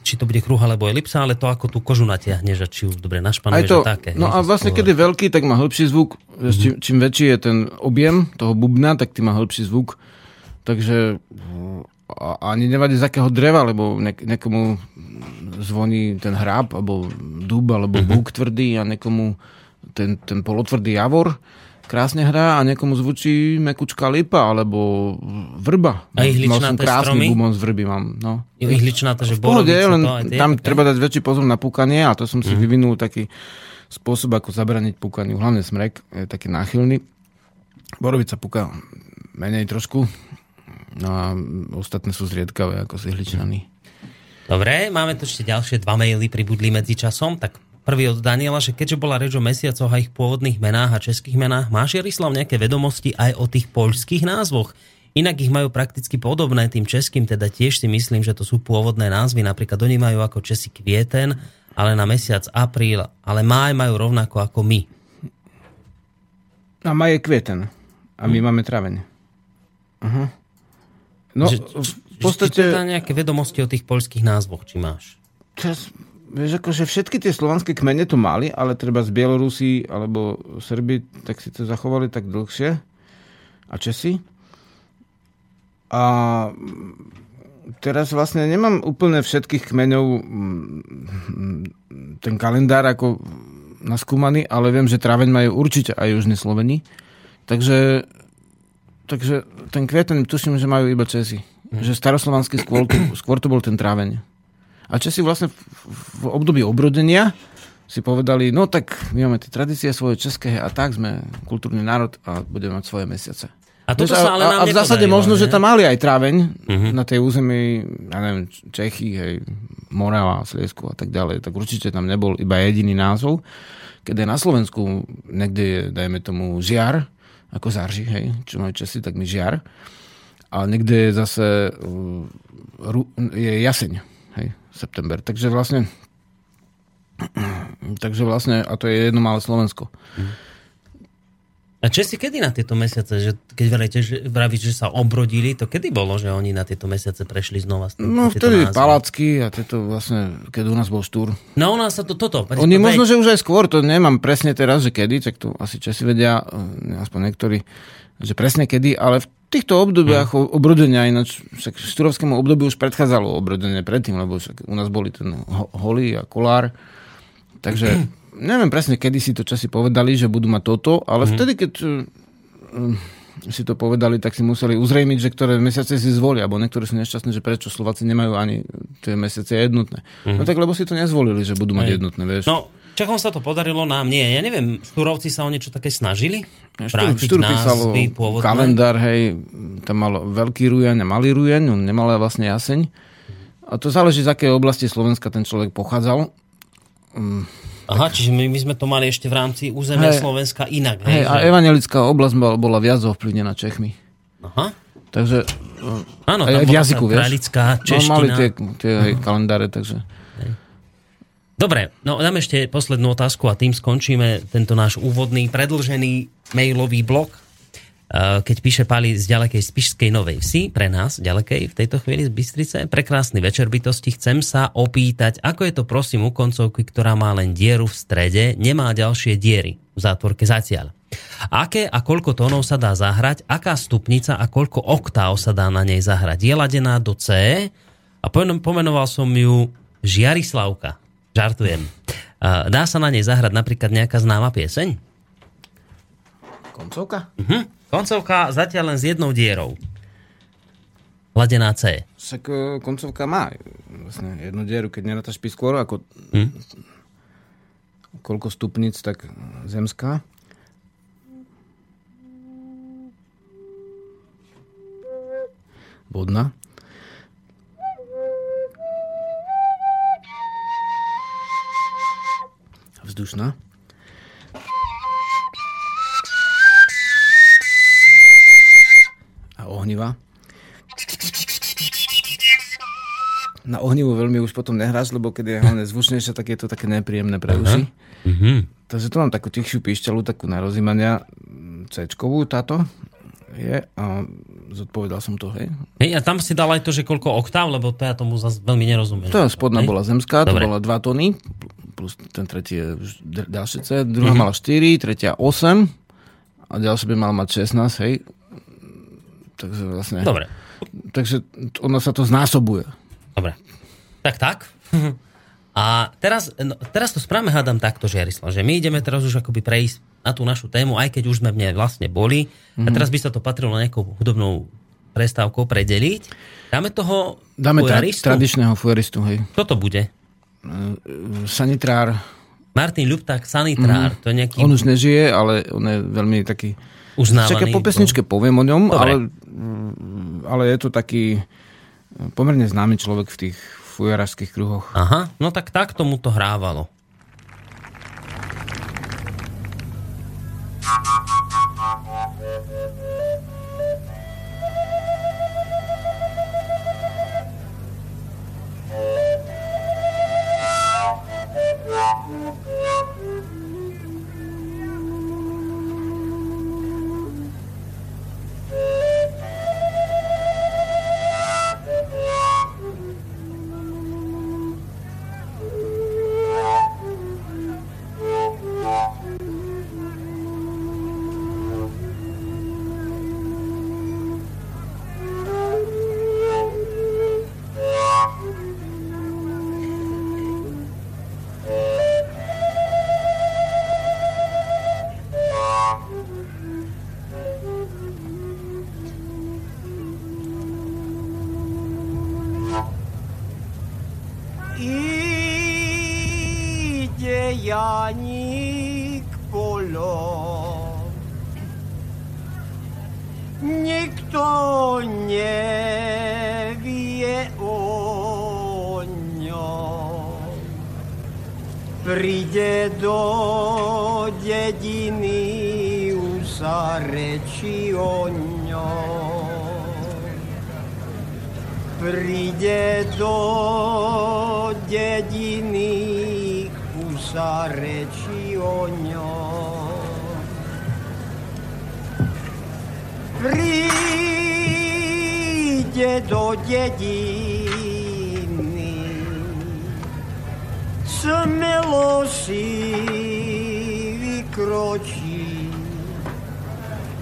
či to bude kruh alebo elipsa, ale to ako tú kožu natiahneš a či ju dobre našpanuješ to, a také. No a vlastne keď je veľký, tak má hĺbší zvuk. Mm-hmm. Čím, čím väčší je ten objem toho bubna, tak tým má hĺbší zvuk. Takže ani nevadí z akého dreva, lebo nek- nekomu zvoní ten hráb, alebo dub, alebo mm-hmm. búk tvrdý a nekomu ten, ten polotvrdý javor krásne hrá a niekomu zvučí mekučka lipa alebo vrba. A ihličnaté som krásny stromy? z vrby mám. No. Ihličnaté, že pohode, len to, tie, tam okay. treba dať väčší pozor na púkanie a to som si mm. vyvinul taký spôsob, ako zabraniť púkaniu. Hlavne smrek je taký náchylný. Borovica púka menej trošku, a ostatné sú zriedkavé ako z ihličnany. Dobre, máme tu ešte ďalšie dva maily pribudli medzi časom, tak prvý od Daniela, že keďže bola reč o mesiacoch a ich pôvodných menách a českých menách, máš Jarislav nejaké vedomosti aj o tých poľských názvoch? Inak ich majú prakticky podobné tým českým, teda tiež si myslím, že to sú pôvodné názvy. Napríklad oni majú ako Česi kvieten, ale na mesiac apríl, ale máj majú rovnako ako my. A maj je kvieten. A my hm. máme traveň. Uh-huh. No, že, v podstate... Či, teda nejaké vedomosti o tých poľských názvoch, či máš? Čas, vieš, akože všetky tie slovanské kmene to mali, ale treba z Bielorusí alebo Srby, tak si to zachovali tak dlhšie. A Česi. A teraz vlastne nemám úplne všetkých kmeňov ten kalendár ako naskúmaný, ale viem, že tráveň majú určite aj južní Sloveni. Takže, takže ten kvieten tuším, že majú iba Česi. Mm. Že staroslovanský skôr, skôr to bol ten tráveň. A Česi vlastne v, v období obrodenia si povedali, no tak my máme tie tradície svoje české a tak sme kultúrny národ a budeme mať svoje mesiace. A, toto sa ale a, a v zásade možno, ne? že tam mali aj tráveň uh-huh. na tej území, ja neviem, Čechy, hej, Morava, Sliesku a tak ďalej, tak určite tam nebol iba jediný názov. Keď je na Slovensku niekde je, dajme tomu, žiar, ako zarži, hej, čo majú Česi, tak mi žiar. A niekde je zase uh, je jaseň, hej, september. Takže vlastne takže vlastne, a to je jedno malé Slovensko. Uh-huh. A Česi kedy na tieto mesiace, že keď vravíte, že, vravíte, že sa obrodili, to kedy bolo, že oni na tieto mesiace prešli znova? Tým, no vtedy názvy? palacky a tieto vlastne, keď u nás bol štúr. No u nás sa to toto. Oni možno, že už aj skôr, to nemám presne teraz, že kedy, tak to asi Česi vedia, eh, aspoň niektorí, že presne kedy, ale v týchto obdobiach hmm. obrodenia, ináč však štúrovskému obdobiu už predchádzalo obrodenie predtým, lebo však u nás boli ten holý a kolár, takže neviem presne, kedy si to časi povedali, že budú mať toto, ale mm. vtedy, keď uh, si to povedali, tak si museli uzrejmiť, že ktoré mesiace si zvolia, alebo niektorí sú nešťastní, že prečo Slováci nemajú ani tie mesiace jednotné. Mm. No tak lebo si to nezvolili, že budú mať jednotné, vieš. No, Čakom sa to podarilo, nám nie. Ja neviem, Štúrovci sa o niečo také snažili? Štúr písal kalendár, hej, tam mal veľký rujeň a malý rujeň, on nemal vlastne jaseň. A to záleží, z akej oblasti Slovenska ten človek pochádzal. Mm, Aha, čiže my, my sme to mali ešte v rámci územia hey, Slovenska inak. Hej, a evangelická oblasť bola viac ovplyvnená Čechmi. Aha. Takže Áno, aj v jazyku, vieš. čeština. No, mali tie, tie aj kalendáre, takže... Dobre, no dám ešte poslednú otázku a tým skončíme tento náš úvodný, predlžený mailový blok keď píše Pali z ďalekej Spišskej Novej Vsi, pre nás ďalekej v tejto chvíli z Bystrice, prekrásny večer bytosti, chcem sa opýtať, ako je to prosím u koncovky, ktorá má len dieru v strede, nemá ďalšie diery v zátvorke zatiaľ. Aké a koľko tónov sa dá zahrať, aká stupnica a koľko oktáv sa dá na nej zahrať. Je ladená do C a pomenoval som ju Žiarislavka. Žartujem. Eh, dá sa na nej zahrať napríklad nejaká známa pieseň? Koncovka? Uh-huh. Koncovka zatiaľ len s jednou dierou. Ladená C. Však e, koncovka má vlastne jednu dieru, keď nerátaš skôr ako hm? koľko stupnic, tak zemská. Vodná. Vzdušná. Ohniva. Na ohnivu veľmi už potom nehráš, lebo keď je hlavne zvučnejšie, tak je to také nepríjemné pre uši. Uh-huh. Takže tu mám takú tichšiu píšťalu, takú na rozímania c táto je a zodpovedal som to, hej. Hej, a tam si dal aj to, že koľko oktáv, lebo to ja tomu zase veľmi nerozumiem. To spodná hej? bola zemská, to bola 2 tony, plus ten tretí je ďalšie C, druhá uh-huh. mala 4, tretia 8 a ďalšia by mala mať 16, hej. Takže vlastne... Dobre. Takže ono sa to znásobuje. Dobre. Tak, tak. A teraz, no, teraz to správame hádam takto, Jarislav, že my ideme teraz už akoby prejsť na tú našu tému, aj keď už sme v nej vlastne boli. Mm-hmm. A mhm. teraz by sa to patrilo nejakou hudobnou prestávkou predeliť. Dáme toho Dáme fujaristu? Tra- tradičného fujaristu, hej. Kto to bude? Uh, sanitrár. Martin Ľupták, sanitrár. Mm-hmm. To je nejaký... On už nežije, ale on je veľmi taký uznávaný. Čaké po pesničke bo... poviem o ňom, ale, ale je to taký pomerne známy človek v tých fujarašských kruhoch. Aha, no tak tak tomu to hrávalo. nikto nevie o ňom. Príde do dediny, sa rečí o ňom. Príde do dediny, sa rečí ide do dediny. Smelo si vykročí,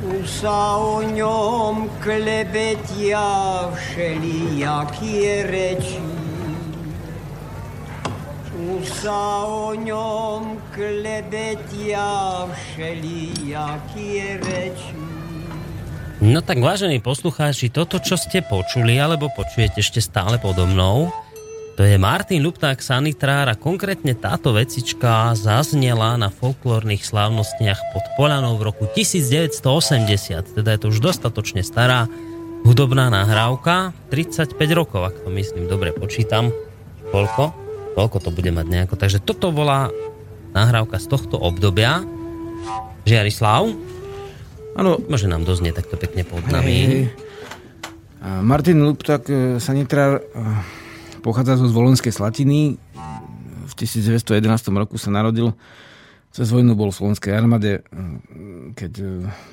tu sa o ňom klebetia všelijakie reči. Tu sa o ňom klebetia všelijakie reči. No tak vážení poslucháči, toto, čo ste počuli, alebo počujete ešte stále podo mnou, to je Martin Lupták Sanitrár a konkrétne táto vecička zaznela na folklórnych slávnostiach pod Polanou v roku 1980, teda je to už dostatočne stará hudobná nahrávka, 35 rokov, ak to myslím dobre počítam. Koľko? Koľko to bude mať nejako. Takže toto bola nahrávka z tohto obdobia. Žiarislav? Áno. Môže nám doznie takto pekne pod nami. Hej, hej. Martin Luptak, e, sanitrár, e, pochádza zo Zvolenskej Slatiny. V 1911 roku sa narodil. Cez vojnu bol v Slovenskej armáde, e, keď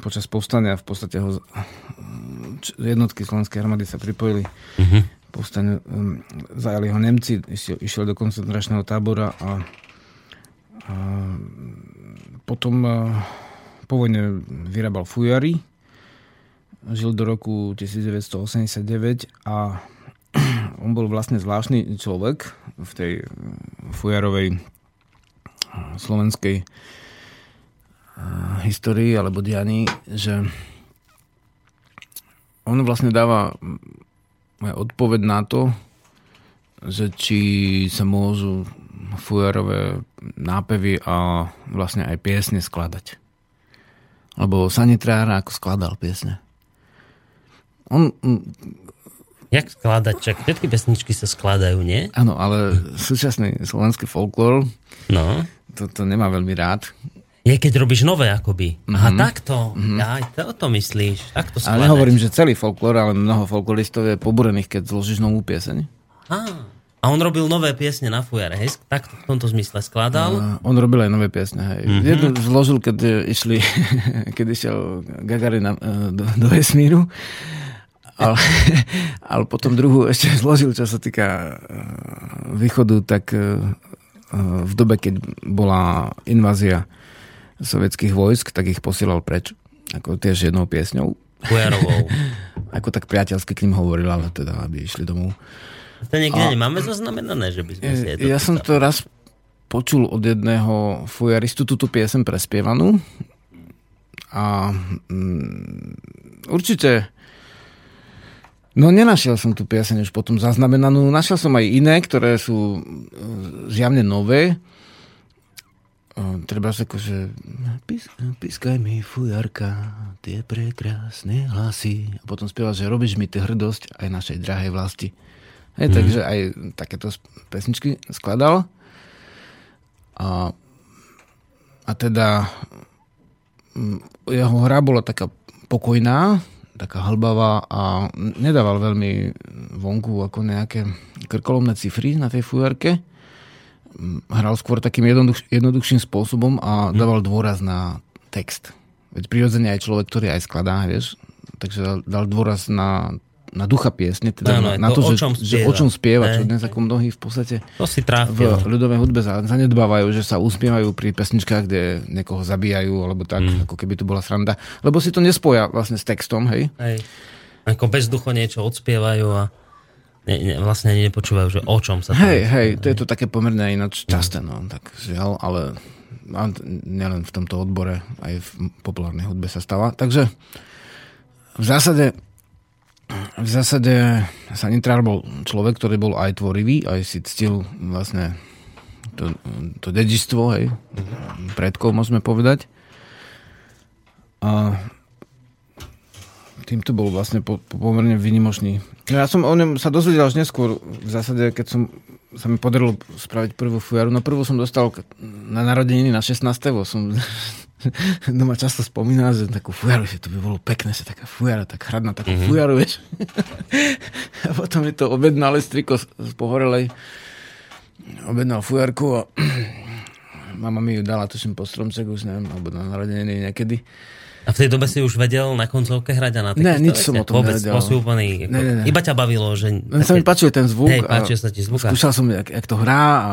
počas povstania v podstate ho jednotky Slovenskej armády sa pripojili. Uh-huh. Povstaniu zajali ho Nemci, išiel, išiel do koncentračného tábora a, a potom po vojne vyrábal fujary, žil do roku 1989 a on bol vlastne zvláštny človek v tej fujarovej slovenskej histórii alebo dianí, že on vlastne dáva odpoveď na to, že či sa môžu fujarové nápevy a vlastne aj piesne skladať. Lebo Sanitrára ako skladal piesne. On... Jak skladať? Čak všetky pesničky sa skladajú, nie? Áno, ale súčasný slovenský folklór no. to, to nemá veľmi rád. Je, keď robíš nové, akoby. Mm-hmm. Aha, takto. Mm-hmm. Aj to o to myslíš. Takto skladať. Ale nehovorím, že celý folklór, ale mnoho folkloristov je poburených, keď zložíš novú pieseň. Aha. A on robil nové piesne na fujare, hej? Tak v tomto zmysle skladal? Uh, on robil aj nové piesne, hej. Mm-hmm. Jednu zložil, keď išli, keď išiel Gagarin na, e, do, do vesmíru. Ale, ale potom druhú ešte zložil, čo sa týka e, východu, tak v dobe, keď bola invázia sovietských vojsk, tak ich posielal preč. Ako tiež jednou piesňou. Fujarovou. Ako tak priateľsky k ním hovoril, ale teda, aby išli domov. To niekde a... nemáme zaznamenané, že by sme si Ja som to raz počul od jedného fujaristu túto piesem prespievanú a mm, určite no nenašiel som tú pieseň už potom zaznamenanú. Našiel som aj iné, ktoré sú e, zjavne nové. E, treba sa akože pís, pískaj mi fujarka tie prekrásne hlasy a potom spieva, že robíš mi ty hrdosť aj našej drahej vlasti. Hej, mm. Takže aj takéto pesničky skladal. A, a teda jeho hra bola taká pokojná, taká hlbavá a nedával veľmi vonku ako nejaké krkolomné cifry na tej fujarke. hral skôr takým jednoduch, jednoduchším spôsobom a dával dôraz na text. Veď prirodzene aj človek, ktorý aj skladá, vieš, takže dal dôraz na na ducha piesne, teda Áno, na, na to, o že, čom že spieva. o čom spieva, čo Hej, dnes ako mnohí v podstate To si v trafil. ľudovej hudbe za- zanedbávajú, že sa uspievajú pri pesničkách, kde niekoho zabíjajú, alebo tak, Mm. ako keby to bola sranda. Lebo si to nespoja vlastne s textom, hej? Hej. Ako bezducho niečo odspievajú a ne, ne, vlastne nepočúvajú, že o čom sa. Hej, hej, to je to také pomerne ináč časté, no, tak žiaľ, ale nielen v tomto odbore, aj v populárnej hudbe sa stáva. Takže v zásade v zásade sa Nitrár bol človek, ktorý bol aj tvorivý, aj si ctil vlastne to, to dedičstvo, hej, predkov môžeme povedať. A týmto bol vlastne po, po pomerne vynimočný. Ja som o ňom sa dozvedel až neskôr, v zásade, keď som sa mi podarilo spraviť prvú fujaru. No prvú som dostal na narodeniny na 16. Bo som doma často spomínal, že takú fujaru, že to by bolo pekné, že taká fujara, tak hrať na takú mm-hmm. fujaru, vieš. a potom mi to objednal striko z, z Pohorelej. Objednal fujarku a mama mi ju dala, tuším, po stromček, už neviem, alebo na narodeniny niekedy. A v tej dobe si už vedel na koncovke hrať a na Ne, nič som o tom Vôbec, nevedel. si úplný, Ne, ne, ne. iba ťa bavilo, že... Len sa mi páčil ten zvuk. Hej, páčil sa ti zvuk. Skúšal som, jak, jak to hrá a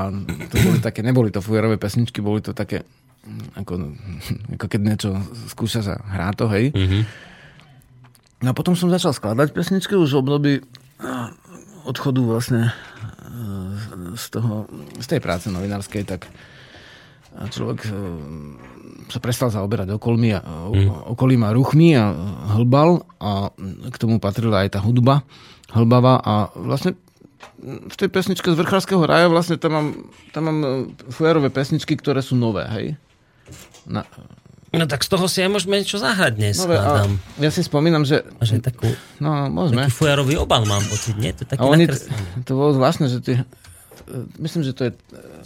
to boli také, neboli to fujarové pesničky, boli to také, ako, ako keď niečo skúša sa hrá to, hej. Mhm. No a potom som začal skladať pesničky už v období a, odchodu vlastne e, z toho, z tej práce novinárskej, tak človek e, sa prestal zaoberať okolmi a, mm. okolím a ruchmi a hlbal a k tomu patrila aj tá hudba hlbavá a vlastne v tej pesničke z Vrchárskeho raja vlastne tam mám, tam mám e, fujarové pesničky, ktoré sú nové, hej. Na, No tak z toho si aj môžeme niečo zahrať dnes, nové a ja si spomínam, že aj takú, no, môžeme. taký fujarový obal, mám pocit, nie? To je taký oni, to bolo zvláštne, že ty, myslím, že to je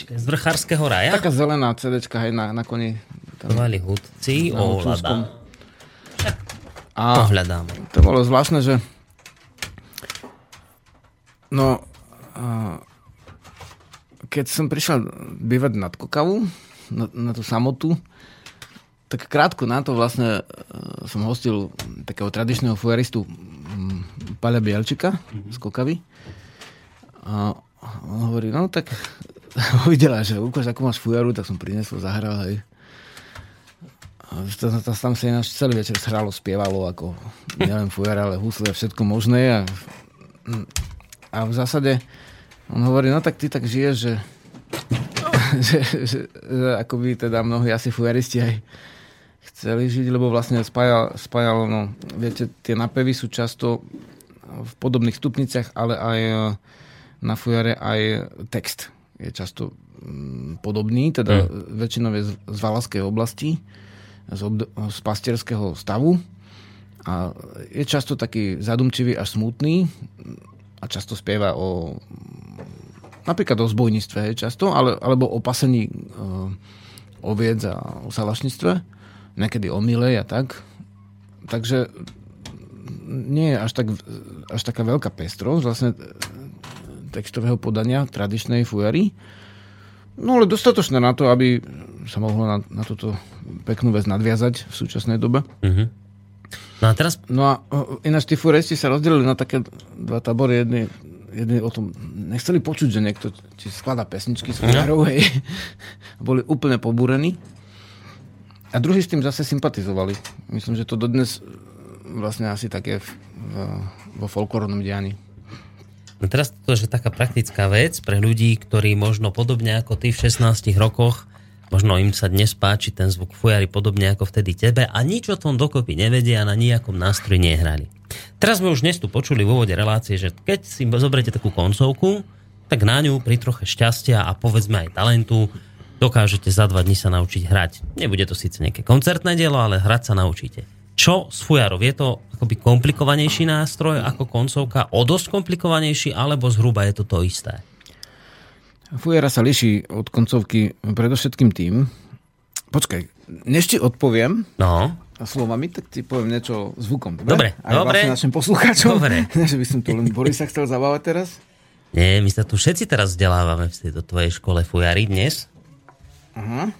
Čakaj, Z vrchárskeho raja? taká zelená CDčka, hej, na, na koni. Tam, Tovali hudci, ohľadám. a Pohľadám. to bolo zvláštne, že no a, keď som prišiel bývať nad Kokavu, na, na tú samotu, tak krátko na to vlastne e, som hostil takého tradičného fujaristu m, Paľa Bielčika z Kokavy. A on hovorí, no tak videla, že ukáž, ako máš fujaru, tak som prinesol, zahral, hej. To, tam sa ináč celý večer hralo, spievalo, ako nielen fujar, ale husle, všetko možné. A, a v zásade on hovorí, no tak ty tak žiješ, že, že, že, že ako by teda mnohí asi fujaristi aj chceli žiť, lebo vlastne spájal, spájal no, viete, tie napevy sú často v podobných stupniciach, ale aj e, na fujare aj text je často mm, podobný, teda mm. väčšinou je z, z Valaskej oblasti, z, obd- z pastierského stavu a je často taký zadumčivý až smutný a často spieva o napríklad o zbojníctve často, ale, alebo o pasení e, oviec a o salašníctve, niekedy o milej a tak. Takže nie je až, tak, až taká veľká pestrosť vlastne textového podania tradičnej fujary. No ale dostatočné na to, aby sa mohlo na, na túto peknú vec nadviazať v súčasnej dobe. Mhm. No a teraz No a ináč tí furisti sa rozdelili na také dva tábory. Jedni, jedni o tom nechceli počuť, že niekto či skladá pesničky s furiarou, hej. Boli úplne pobúrení. A druhí s tým zase sympatizovali. Myslím, že to dodnes e, vlastne asi také v, v, vo folklórnom dianí. No teraz to je taká praktická vec pre ľudí, ktorí možno podobne ako ty v 16 rokoch, možno im sa dnes páči ten zvuk fujary podobne ako vtedy tebe a nič o tom dokopy nevedia a na nejakom nástroji nehrali. Teraz sme už dnes tu počuli v úvode relácie, že keď si zoberete takú koncovku, tak na ňu pri troche šťastia a povedzme aj talentu dokážete za dva dní sa naučiť hrať. Nebude to síce nejaké koncertné dielo, ale hrať sa naučíte. Čo s fujarov? Je to akoby komplikovanejší nástroj ako koncovka? O dosť komplikovanejší, alebo zhruba je to to isté? Fujara sa liší od koncovky predovšetkým tým, počkaj, než ti odpoviem No, slovami, tak ti poviem niečo zvukom. Dobre, Aj dobre. vlastne našim poslucháčom. Dobre. Že by som tu len Borisa chcel zabávať teraz. Nie, my sa tu všetci teraz vzdelávame v tejto tvojej škole fujary dnes. Aha.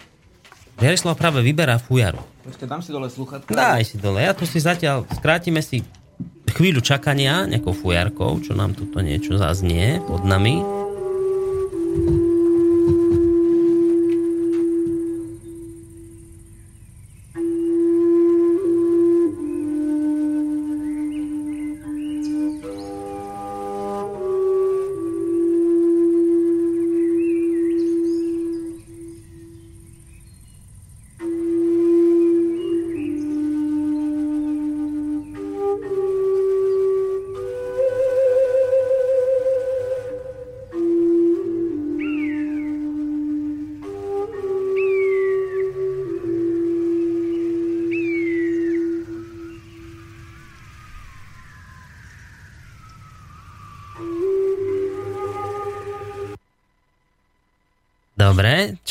Jarislav práve vyberá fujaru. Počkaj, dám si dole sluchatka. Daj si dole. Ja tu si zatiaľ, skrátime si chvíľu čakania nejakou fujarkou, čo nám tuto niečo zaznie pod nami.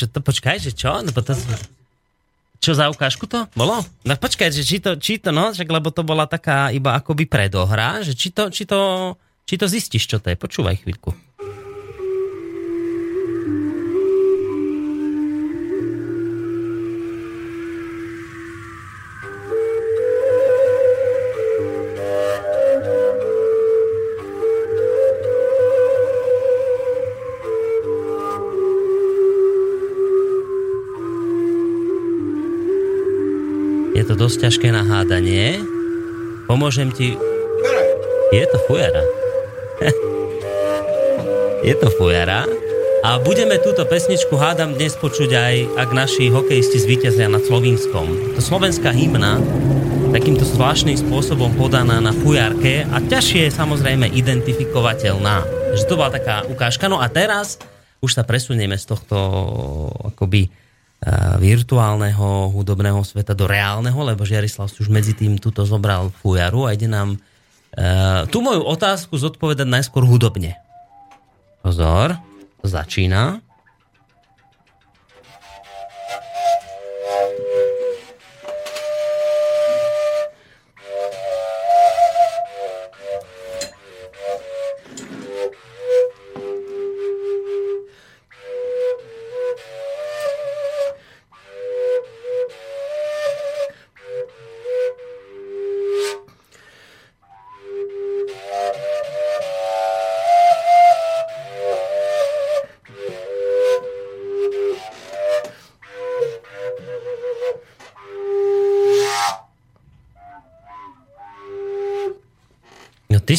Čo to, počkaj, že čo? Lebo to, čo za ukážku to bolo? No počkaj, že či to, či to no, však, lebo to bola taká iba akoby predohra, že či to, či to, či to zistíš, čo to je. Počúvaj chvíľku. Dosť ťažké na hádanie. Pomôžem ti... Je to fujara. Je to fujara. A budeme túto pesničku hádam dnes počuť aj, ak naši hokejisti zvíťazia nad Slovinskom. To slovenská hymna, takýmto zvláštnym spôsobom podaná na fujarke a ťažšie je samozrejme identifikovateľná. Že to bola taká ukážka. No a teraz už sa presunieme z tohto akoby virtuálneho hudobného sveta do reálneho, lebo Žiarislav si už medzi tým tuto zobral fujaru a ide nám uh, tú moju otázku zodpovedať najskôr hudobne. Pozor, začína.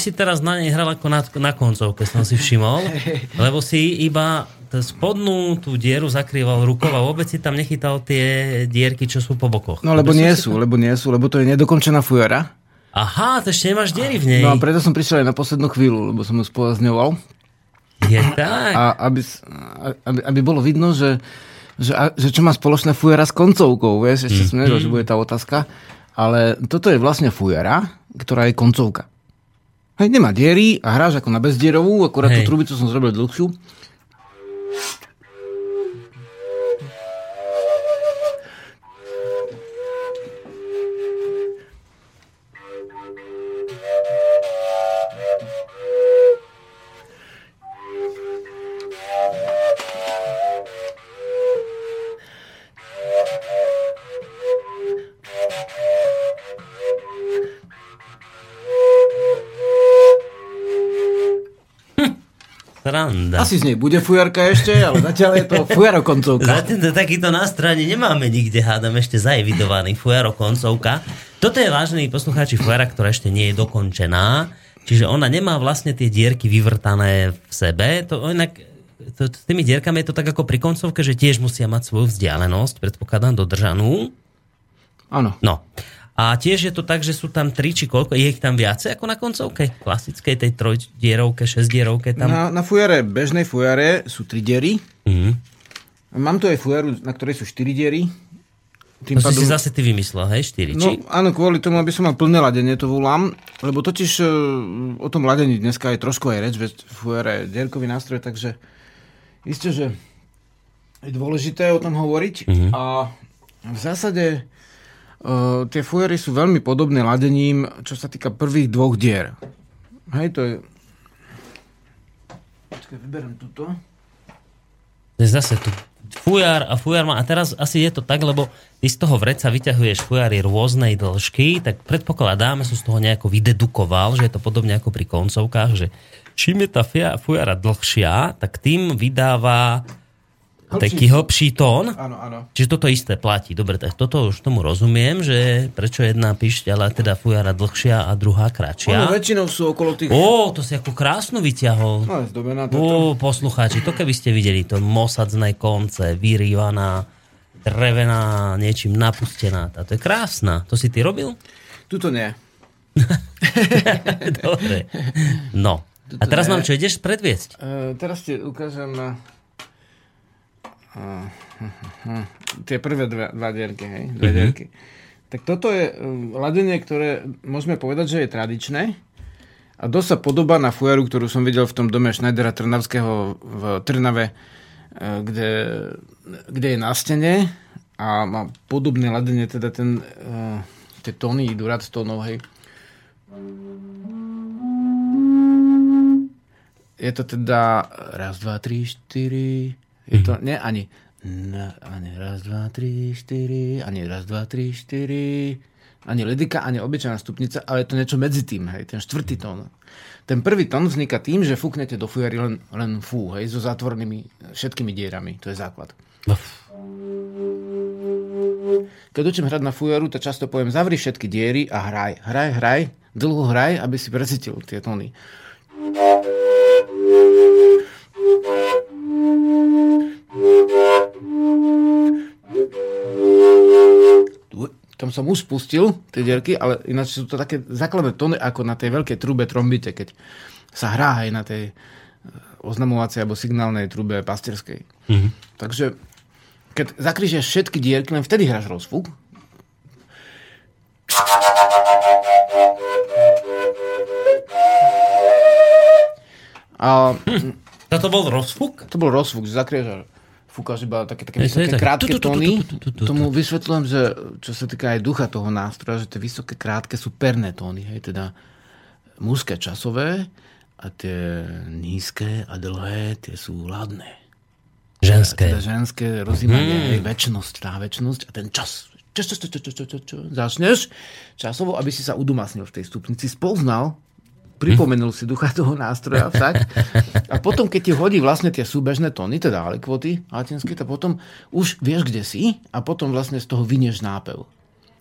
Si teraz na nej hral ako na, na koncovke, som si všimol, lebo si iba spodnú tú dieru zakrýval rukou a vôbec si tam nechytal tie dierky, čo sú po bokoch. No lebo nie sú, lebo nie sú, lebo to je nedokončená fujara. Aha, to ešte nemáš diery v nej. No a preto som prišiel aj na poslednú chvíľu, lebo som ju spolazňoval. Je tak. A aby, aby, aby bolo vidno, že, že, že čo má spoločné fujara s koncovkou, vieš, ešte som nevedel, že bude tá otázka. Ale toto je vlastne fujara, ktorá je koncovka. Hej, nemá diery a hráš ako na bezdierovú, akorát Hej. tú trubicu som zrobil dlhšiu. Sranda. Asi z nej bude fujarka ešte, ale zatiaľ je to fujaro koncovka. Zatiaľ takýto nástroj ani nemáme nikde, hádam, ešte zaevidovaný Fujaro koncovka. Toto je vážení poslucháči Fujara, ktorá ešte nie je dokončená, čiže ona nemá vlastne tie dierky vyvrtané v sebe. To inak to, s tými dierkami je to tak ako pri koncovke, že tiež musia mať svoju vzdialenosť, predpokladám, dodržanú. Áno. No. A tiež je to tak, že sú tam tri či koľko, je ich tam viacej ako na koncovke? Klasickej tej trojdierovke, šesťdierovke tam? Na, na fujare, bežnej fujare sú tri diery. Mhm. Mám tu aj fujaru, na ktorej sú štyri diery. Tým To si si zase ty vymyslel, hej? Štyri, No či? áno, kvôli tomu, aby som mal plné ladenie, to volám. Lebo totiž e, o tom ladení dneska je trošku aj reč, veď fujare je dierkový nástroj, takže isté, že je dôležité o tom hovoriť. Mhm. A v zásade uh, tie fujary sú veľmi podobné ladením, čo sa týka prvých dvoch dier. Hej, to je... Počkaj, vyberiem túto. To je zase tu fujar a fujar má, a teraz asi je to tak, lebo ty z toho vreca vyťahuješ fujary rôznej dĺžky, tak predpokladáme, som z toho nejako vydedukoval, že je to podobne ako pri koncovkách, že čím je tá fujara dlhšia, tak tým vydáva taký hlbší tón. Áno, áno. Čiže toto isté platí. Dobre, tak toto už tomu rozumiem, že prečo jedna pišťala teda fujara dlhšia a druhá kratšia. Ono väčšinou sú okolo tých... Ó, to si ako krásnu vyťahol. No, je zdobená Ó, toto. poslucháči, to keby ste videli, to mosadzné konce, vyrývaná, drevená, niečím napustená. Táto je krásna. To si ty robil? Tuto nie. Dobre. No. A teraz ne. nám čo ideš predviesť? Uh, teraz ti ukážem uh, uh, uh, tie prvé dva, dva dierky, hej, dve Mhm. dierky. Tak toto je ladenie, ktoré môžeme povedať, že je tradičné a dosť sa podobá na fujaru, ktorú som videl v tom dome Schneidera Trnavského v Trnave, uh, kde, kde je na stene a má podobné ladenie, teda ten, uh, tie tóny idú rád s tónou, hej. Je to teda raz, dva, tri, štyri. Je to, nie, ani, na, ani raz, dva, tri, štyri, ani raz, dva, tri, štyri, ani ledika, ani obyčajná stupnica, ale je to niečo medzi tým, hej, ten štvrtý tón. Ten prvý tón vzniká tým, že fúknete do fujary len, len fú, hej, so zatvorenými všetkými dierami, to je základ. Keď učím hrať na fujaru, tak často poviem, zavri všetky diery a hraj. Hraj, hraj, dlho hraj, aby si precítil tie tóny. Tam som už spustil tie dierky, ale ináč sú to také základné tóny ako na tej veľkej trube trombite, keď sa hrá aj na tej eh, oznamovacej alebo signálnej trube pastierskej. Mm-hmm. Takže keď zakrížeš všetky dierky, len vtedy hráš rozfúk. A Toto bol rozfuk? to bol rozfúk, že zakrieš a fúkaš iba také, také vysoké, krátke tóny. Tomu vysvetľujem, že čo sa týka aj ducha toho nástroja, že tie vysoké, krátke sú perné tóny, hej, teda mužské časové a tie nízke a dlhé, tie sú ladné. Ženské. Teda ženské rozímanie, hmm. väčšnosť, tá väčšnosť a ten čas. Čo, čo, čo, čo, čo, čo, čo, čo. Začneš časovo, aby si sa udomasnil v tej stupnici, spoznal, pripomenul si ducha toho nástroja, tak? A potom, keď ti hodí vlastne tie súbežné tóny, teda alikvoty latinské, tak potom už vieš, kde si a potom vlastne z toho vynieš nápev.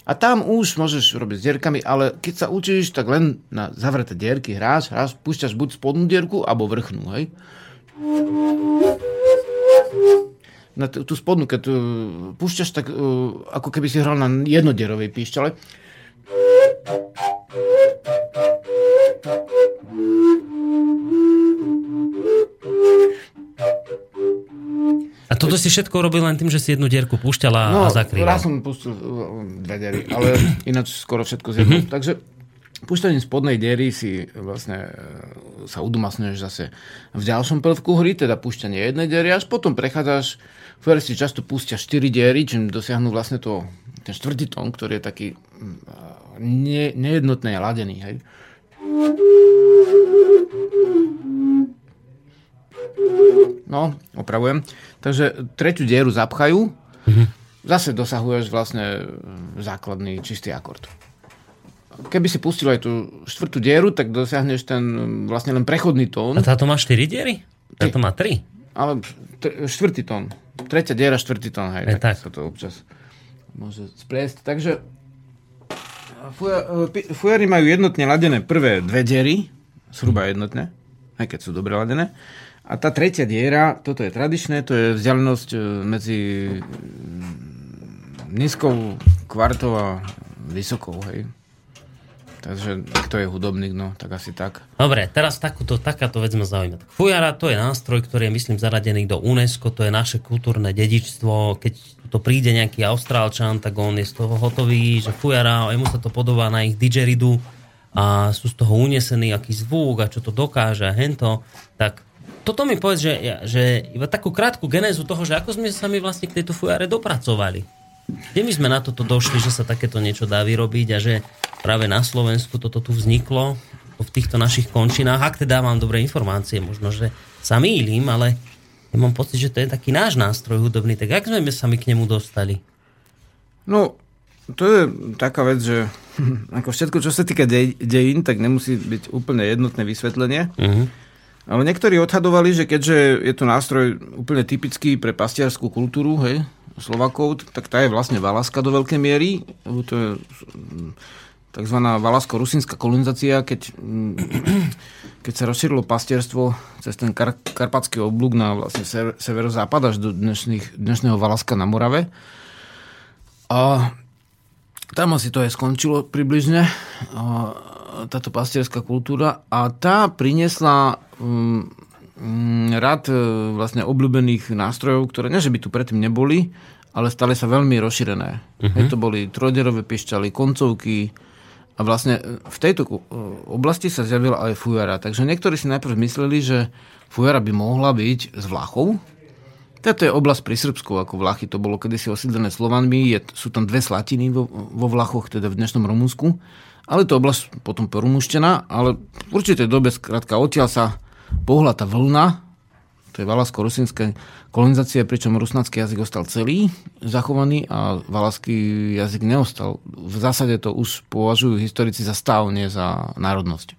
A tam už môžeš robiť s dierkami, ale keď sa učíš, tak len na zavreté dierky hráš, hráš, púšťaš buď spodnú dierku, alebo vrchnú, hej? na tú spodnú, keď uh, púšťaš, tak uh, ako keby si hral na jednodierovej píšťale. A toto si všetko robil len tým, že si jednu dierku púšťala No, a zakrýval. raz som pustil uh, dve diery, ale ináč skoro všetko z jednou. Takže púšťaním spodnej diery si vlastne uh, sa udomasňuješ zase v ďalšom prvku hry, teda púšťanie jednej diery, až potom prechádzaš, v si často pustia 4 diery, čím dosiahnu vlastne to, ten štvrtý tón, ktorý je taký mm, ne, nejednotný a ladený. Hej. No, opravujem. Takže tretiu dieru zapchajú, zase dosahuješ vlastne e, základný čistý akord. Keby si pustil aj tú štvrtú dieru, tak dosiahneš ten e, vlastne len prechodný tón, A táto má 4 diery? Táto má 3. ale t- štvrtý tón. Tretia diera, štvrtý tón, hej, Je tak, tak. sa to občas môže spliesť. Takže e, fujary majú jednotne ladené prvé dve diery, zhruba jednotne, aj keď sú dobre ladené. A tá tretia diera, toto je tradičné, to je vzdialenosť e, medzi mm, nízkou kvartou a vysokou, hej. Takže kto je hudobník, no, tak asi tak. Dobre, teraz takúto, takáto vec ma zaujíma. Tak Fujara to je nástroj, ktorý je, myslím, zaradený do UNESCO, to je naše kultúrne dedičstvo. Keď to príde nejaký Austrálčan, tak on je z toho hotový, že Fujara, jemu sa to podobá na ich didgeridu a sú z toho unesení, aký zvuk a čo to dokáže a hento. Tak toto mi povedz, že, že iba takú krátku genézu toho, že ako sme sa my vlastne k tejto Fujare dopracovali. Kde my sme na toto došli, že sa takéto niečo dá vyrobiť a že práve na Slovensku toto tu vzniklo? v týchto našich končinách, ak teda mám dobré informácie, možno, že sa mýlim, ale ja mám pocit, že to je taký náš nástroj hudobný, tak ak sme sa my k nemu dostali? No, to je taká vec, že ako všetko, čo sa týka dej, dejín, tak nemusí byť úplne jednotné vysvetlenie. Uh-huh. Ale niektorí odhadovali, že keďže je to nástroj úplne typický pre pastiarskú kultúru, hej, Slovakov, tak tá je vlastne Valaska do veľkej miery. To je tzv. valasko-rusinská kolonizácia, keď, keď sa rozšírilo pastierstvo cez ten kar- karpatský oblúk na vlastne sever, severozápad až do dnešných, dnešného Valaska na Morave. A tam asi to aj skončilo približne, táto pastierská kultúra. A tá priniesla um, rad e, vlastne obľúbených nástrojov, ktoré nie, že by tu predtým neboli, ale stali sa veľmi rozšírené. Uh-huh. Hej, to boli trojderové pišťaly, koncovky a vlastne v tejto e, oblasti sa zjavila aj fujara. Takže niektorí si najprv mysleli, že fujara by mohla byť z Vlachov, toto je oblasť pri Srbsku, ako Vlachy. To bolo kedysi osídlené Slovanmi. Je, sú tam dve slatiny vo, vo Vlachoch, teda v dnešnom Rumunsku. Ale to oblasť potom porumuštená. Ale v určitej dobe, skrátka, odtiaľ sa pohla tá vlna, to je valasko-rusinské kolonizácie, pričom rusnácky jazyk ostal celý zachovaný a valaský jazyk neostal. V zásade to už považujú historici za stav, nie za národnosť.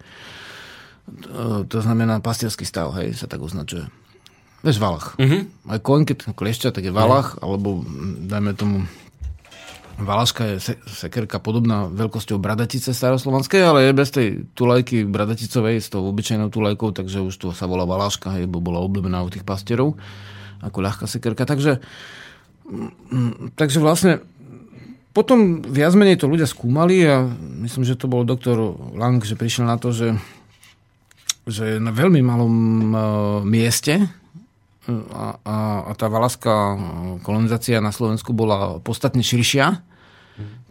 To znamená pastierský stav, hej, sa tak označuje. Vieš, Valach. Uh-huh. Aj koň, keď kliešťa, tak je Valach, uh-huh. alebo dajme tomu Valaška je se- sekerka podobná veľkosťou bradatice staroslovanskej, ale je bez tej tulajky bradaticovej s tou obyčajnou tulajkou, takže už to sa volá Valaška, hej, bo bola obľúbená u tých pastierov ako ľahká sekerka. Takže, mm, takže vlastne potom viac menej to ľudia skúmali a myslím, že to bol doktor Lang, že prišiel na to, že, že na veľmi malom uh, mieste a, a, a tá valaská kolonizácia na Slovensku bola podstatne širšia,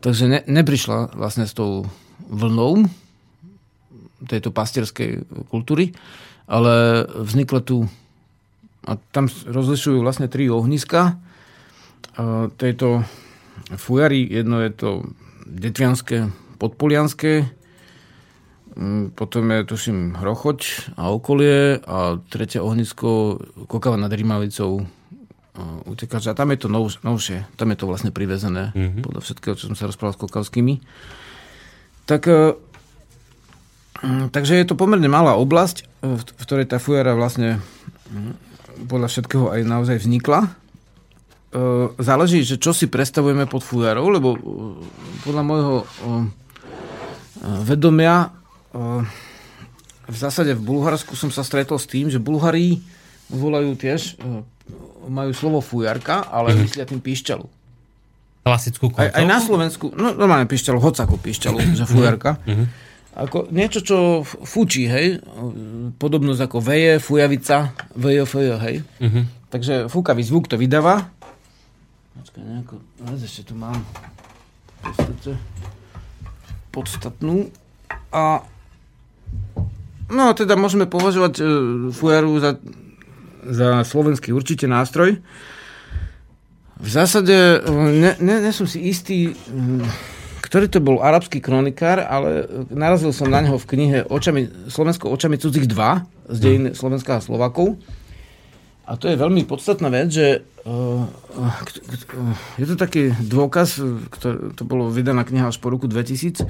takže ne, neprišla vlastne s tou vlnou tejto pastierskej kultúry, ale vzniklo tu a tam rozlišujú vlastne tri ohniska tejto fujary. Jedno je to detvianské, podpolianské, potom je, tuším, Hrochoč a okolie a tretie ohnisko Kokava nad Rímavicou utekáč. A tam je to nov, novšie, tam je to vlastne privezené mm-hmm. podľa všetkého, čo som sa rozprával s Kokavskými. Tak, e, mm, takže je to pomerne malá oblasť, e, v ktorej tá fujara vlastne mm, podľa všetkého aj naozaj vznikla. E, záleží, že čo si predstavujeme pod fujarou, lebo podľa môjho vedomia v zásade v Bulharsku som sa stretol s tým, že Bulharí volajú tiež, majú slovo fujarka, ale mm-hmm. myslia tým píšťalu. Klasickú aj, aj na Slovensku, no normálne píšťalu, hocakú píšťalu, že fujarka. Mm-hmm. Ako niečo, čo fučí, hej, podobnosť ako veje, fujavica, veje, feje, hej. Mm-hmm. Takže fúkavý zvuk to vydáva. Počkaj, nejako, ešte tu mám podstatnú. A No teda môžeme považovať e, fujaru za, za slovenský určite nástroj. V zásade e, ne, ne, ne som si istý, ktorý to bol arabský kronikár, ale narazil som na neho v knihe očami, Slovensko očami cudzích 2 z dejín hm. Slovenska a Slovakov. A to je veľmi podstatná vec, že uh, je to taký dôkaz, ktorý, to bolo vydaná kniha až po roku 2000,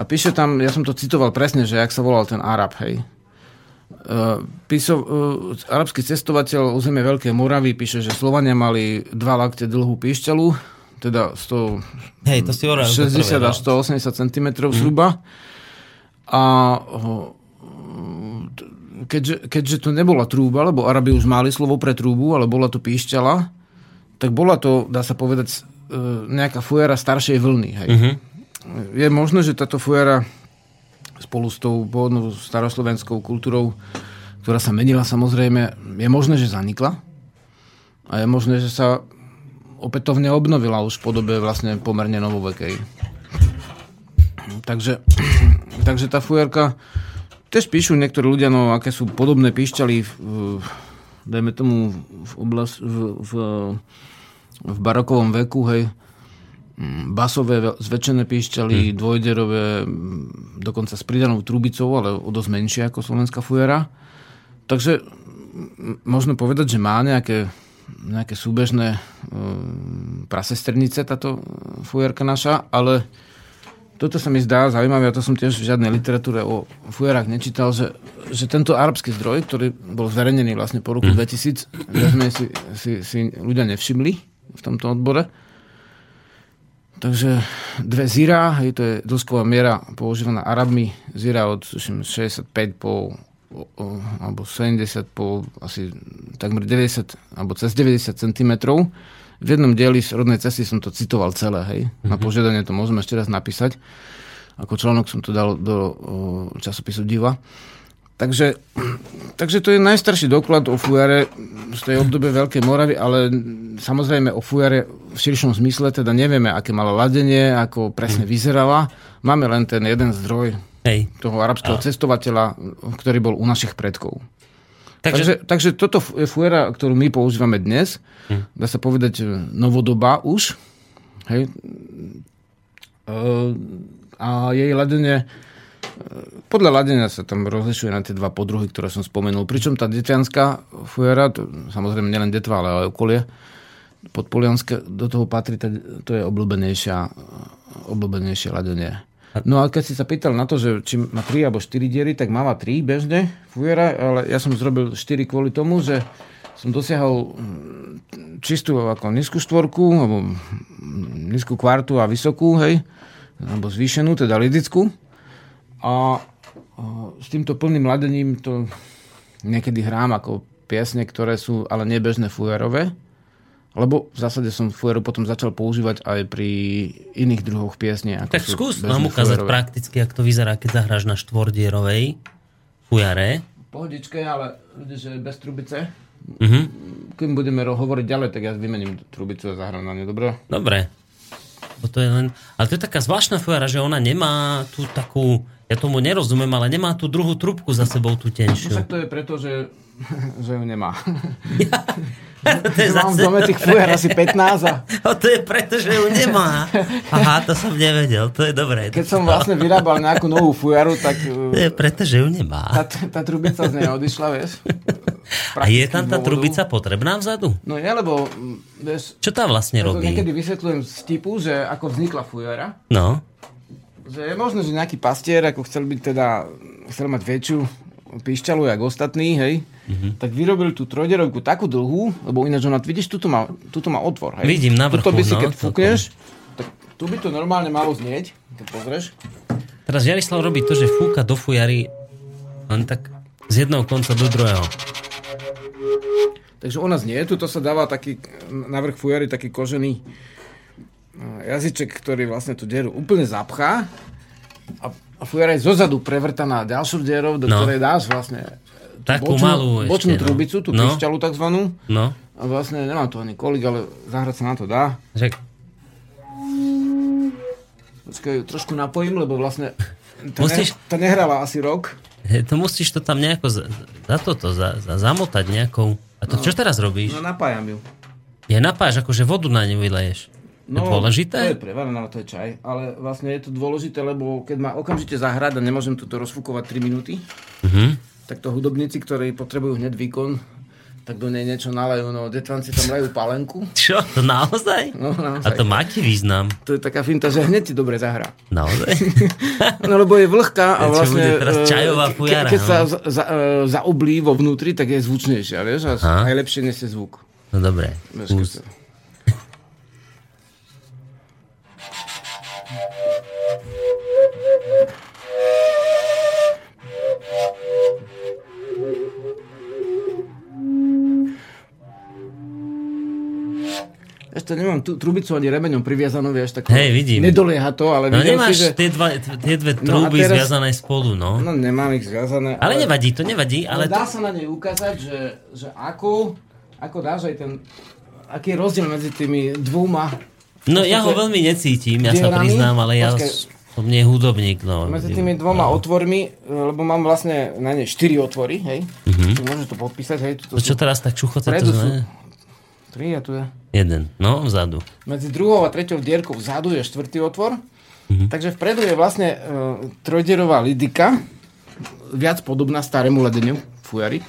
a píše tam, ja som to citoval presne, že jak sa volal ten Arab, hej. Uh, píso, uh, arabský cestovateľ územie Veľkej Moravy píše, že Slovania mali dva lakte dlhú píšťalu, teda 100, Hej, to si 60 až 180 cm mm. zhruba. A uh, keďže, keďže to nebola trúba, lebo Arabi už mali slovo pre trúbu, ale bola to píšťala, tak bola to, dá sa povedať, nejaká fujara staršej vlny. Hej. Mm-hmm je možné, že táto fujara spolu s tou pôvodnou staroslovenskou kultúrou, ktorá sa menila samozrejme, je možné, že zanikla a je možné, že sa opätovne obnovila už v podobe vlastne pomerne novovekej. Takže, takže tá fujarka tiež píšu niektorí ľudia, no aké sú podobné píšťaly v, dajme tomu v, oblast, v, v, v barokovom veku, hej, basové zväčšené píšťaly, dvojderové, mm, dokonca s pridanou trubicou, ale o dosť menšie ako slovenská fujara. Takže mm, možno povedať, že má nejaké, nejaké súbežné um, prasestrnice táto fujarka naša, ale toto sa mi zdá zaujímavé, a to som tiež v žiadnej literatúre o fujarách nečítal, že, že tento arabský zdroj, ktorý bol zverejnený vlastne po roku 2000, viac menej si, si, si ľudia nevšimli v tomto odbore. Takže dve zira, hej, to je dĺžková miera používaná Arabmi, zira od tuším, 65 po o, o, alebo 70 po asi takmer 90 alebo cez 90 cm. V jednom dieli z rodnej cesty som to citoval celé, hej. Mm-hmm. Na požiadanie to môžeme ešte raz napísať. Ako článok som to dal do o, časopisu Diva. Takže, takže to je najstarší doklad o fujare z tej obdobie Veľkej Moravy, ale samozrejme o fujare v širšom zmysle teda nevieme, aké malo ladenie, ako presne vyzerala. Máme len ten jeden zdroj Hej. toho arabského A. cestovateľa, ktorý bol u našich predkov. Takže, Takže, takže toto je fuera, ktorú my používame dnes. Hm. Dá sa povedať novodobá už. Hej. E, A jej ladenie, podľa ladenia sa tam rozlišuje na tie dva podruhy, ktoré som spomenul. Pričom tá detvianská fuera, to, samozrejme nielen detva, ale aj okolie, podpolianské, do toho patrí, to je obľúbenejšia, obľúbenejšie ladenie. No a keď si sa pýtal na to, že či má 3 alebo 4 diery, tak máva 3 bežne fujera, ale ja som zrobil 4 kvôli tomu, že som dosiahol mm, čistú ako nízku štvorku, alebo mm, nízku kvartu a vysokú, hej, alebo zvýšenú, teda lidickú. A, s týmto plným ladením to niekedy hrám ako piesne, ktoré sú ale nebežné fujarové. Lebo v zásade som fujaru potom začal používať aj pri iných druhoch piesne. Ako tak skús nám ukázať fujarové. prakticky, ako to vyzerá, keď zahráš na štvordierovej fujare. Pohodičke, ale vidíš, bez trubice. Mhm. Keď budeme hovoriť ďalej, tak ja vymením trubicu a zahrám na ňu, dobre? Dobre. Bo to je len... Ale to je taká zvláštna fujara, že ona nemá tú takú... Ja tomu nerozumiem, ale nemá tú druhú trubku za sebou, tú No tenšiu. však to je preto, že, že ju nemá. to je Mám v zase... dome tých fujar asi 15 a O, to je preto, že ju nemá. Aha, to som nevedel, to je dobré. keď som vlastne vyrábal nejakú novú fujaru, tak To uh, je preto, že ju nemá. tá, tá trubica z nej odišla, vieš. A je tam tá trubica potrebná vzadu? No je, lebo mm, vieš, Čo tá vlastne ja robí? niekedy vysvetľujem z typu, že ako vznikla fujara. No, Že je možné, že nejaký pastier, ako chcel byť teda, chcel mať väčšiu píšťalu, jak ostatní, hej, Mhm. tak vyrobil tú trojderovku takú dlhú, lebo ináč ona, vidíš, tuto má, tuto má otvor, hej. Vidím na Tuto vrchu, by si, no, keď fúkneš, tak tu by to normálne malo znieť, keď pozrieš. teraz Jarislav robí to, že fúka do fujary len tak z jedného konca do druhého. Takže ona znie, tuto sa dáva taký, na vrch fujary taký kožený jazyček, ktorý vlastne tú dieru úplne zapchá a, a fujara je zozadu prevrtaná ďalšou dierou, do No. ktorej dáš vlastne Takú malú ešte, bočnú no. trubicu, tú No. píšťalu takzvanú. No, A vlastne nemám to ani kolik, ale zahrať sa na to dá. že Počkaj, trošku napojím, lebo vlastne tá, Musíš- ne, tá nehrala asi rok. he, to musíš to tam nejako za, za toto, za, za, zamotať nejakou... A to čo teraz robíš? No napájam ju. Je napáš, akože vodu na ňu vyleješ. No, je dôležité? To je prevarené, ale to je čaj. Ale vlastne je to dôležité, lebo keď má okamžite zahrať a nemôžem toto rozfúkovať 3 minúty, Mhm. tak to hudobníci, ktorí potrebujú hneď výkon, tak do nej niečo nalejú. No, detvanci tam lejú palenku. Čo, to naozaj? No, naozaj. A to má význam? To je taká finta, že hneď ti dobre zahrá. Naozaj? No lebo je vlhká a vlastne... bude teraz e, čajová ke- fujara, Keď sa no. za, za, e, zaoblí vo vnútri, tak je zvučnejšia, vieš? A najlepšie nesie zvuk. No dobre. Vieš, to nemám tú trubicu ani remeňom priviazanú, vieš, tak Hej, vidím. nedolieha to, ale No nemáš si, že... tie, dva, tie dve No a trúby teraz- zviazané spolu, no. No nemám ich zviazané. Ale nevadí, to nevadí, Ale ale dá to... sa na nej ukázať, že, že ako, ako dáš aj ten... Aký je rozdiel medzi tými dvoma... No ja ho veľmi necítim, ja sa priznám, ale ja Som nie hudobník, no. Medzi tými dvoma otvormi, lebo mám vlastne na ne štyri otvory, hej. Mm-hmm. Tu môžeš to podpísať, hej. To čo sú, teraz tak čuchoce, to sú-? Tri a tu je. Jeden, no, vzadu. Medzi druhou a treťou dierkou vzadu je štvrtý otvor. Mm-hmm. Takže vpredu je vlastne uh, trojdierová lidika, viac podobná starému ledeniu fujary.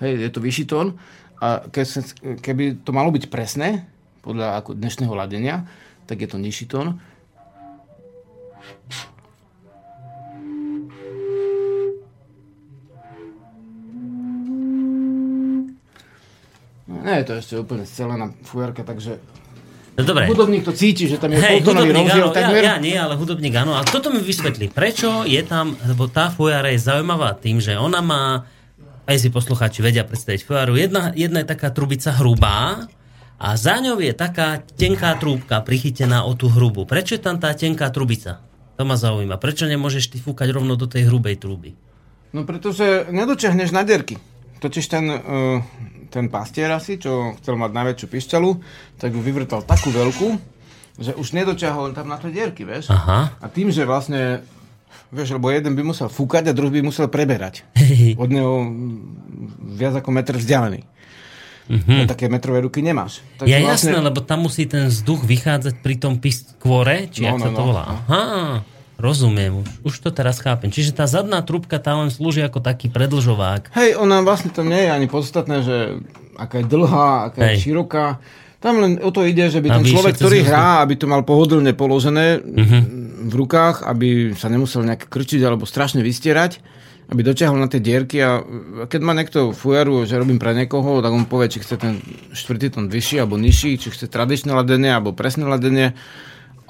Hej, je to vyšší tón. A keby to malo byť presné, podľa ako dnešného ladenia, tak je to nižší tón. No, nie je to ešte úplne scelená fujarka, takže No dobre. hudobník to cíti, že tam je poltónový hudobník rozdiel áno, ja, takmer. ja nie, ale hudobník áno. A toto mi vysvetlí, prečo je tam, lebo tá fujara je zaujímavá tým, že ona má, aj si poslucháči vedia predstaviť fujaru, jedna, jedna je taká trubica hrubá a za ňou je taká tenká trúbka prichytená o tú hrubu. Prečo je tam tá tenká trubica? To ma zaujíma. Prečo nemôžeš ty fúkať rovno do tej hrubej trúby? No pretože nedočiahneš na dierky. Totiž ten, uh, ten pastier asi, čo chcel mať najväčšiu pišťalu, tak ju vyvrtal takú veľkú, že už nedočiahol tam na tie dierky, vieš? Aha. A tým, že vlastne, vieš, lebo jeden by musel fúkať a druhý by musel preberať. Od neho viac ako metr vzdialený. Mm-hmm. Také metrové ruky nemáš. Mhm. Ja jasné, lebo tam musí ten vzduch vychádzať pri tom piskvore, či No, no, no, sa to no. volá. Aha, rozumiem, už, už to teraz chápem. Čiže tá zadná trúbka tá len slúži ako taký predlžovák. Hej, ona vlastne to nie je ani podstatné, že aká je dlhá, aká je Hej. široká. Tam len o to ide, že by ten Aby človek, ktorý hrá, aby to mal pohodlne položené Mhm. V rukách, aby sa nemusel nejak krčiť alebo strašne vystierať, aby dotiahol na tie dierky a keď má niekto fujaru, že robím pre niekoho, tak on povie, či chce ten štvrtý tón vyšší alebo nižší, či chce tradičné ladenie alebo presné ladenie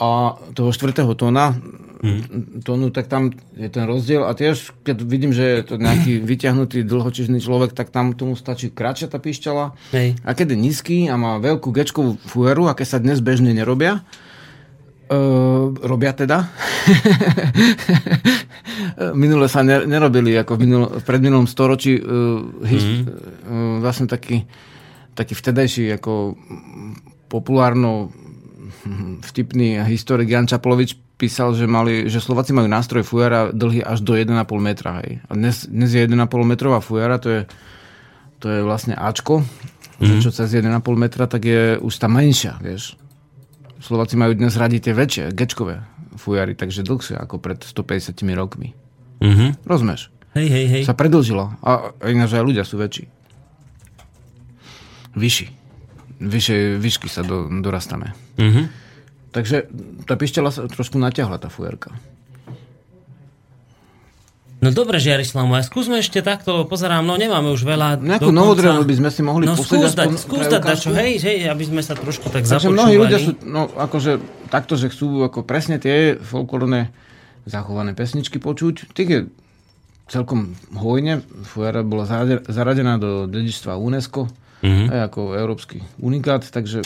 a toho štvrtého tóna, Mhm. tónu, tak tam je ten rozdiel a tiež, keď vidím, že je to nejaký vyťahnutý dlhočižný človek, tak tam tomu stačí kratšia tá píšťala. Hej. A keď je nízky a má veľkú gečkovú fueru, aké sa dnes bežne nerobia, Uh, robia teda. Minule sa ne, nerobili ako v, minul, v predminulom storočí uh, his, mm. uh, vlastne taký, taký vtedajší ako populárno vtipný historik Jan Čaplovič písal, že, mali, že Slováci majú nástroj fujara dlhý až do 1,5 metra. Hej. A dnes, dnes je 1,5 metrová fujara, to je, to je vlastne Ačko, mm. čo cez 1,5 metra, tak je už tá menšia, vieš. Slováci majú dnes radi tie väčšie, gečkové fujary, takže dlhšie ako pred 150 rokmi. Mhm. Rozumieš? Hej, hej, hej. Sa predlžilo. A ináč aj ľudia sú väčší. Vyšší. Vyššie výšky sa do, dorastame. Mhm. Takže tá pišťala sa trošku natiahla, tá fujarka. No dobre, Žiarislav, a skúsme ešte takto, lebo pozerám, no nemáme už veľa. Nejakú dokonca- novodrevnú by sme si mohli No skús dať, skús dať, dačo, hej, hej, aby sme sa trošku tak Takže započúvali. mnohí ľudia sú, no akože takto, že chcú ako presne tie folklórne zachované pesničky počuť. Tých je celkom hojne. Fujara bola zarade- zaradená do dedičstva UNESCO, Mhm. aj ako európsky unikát, takže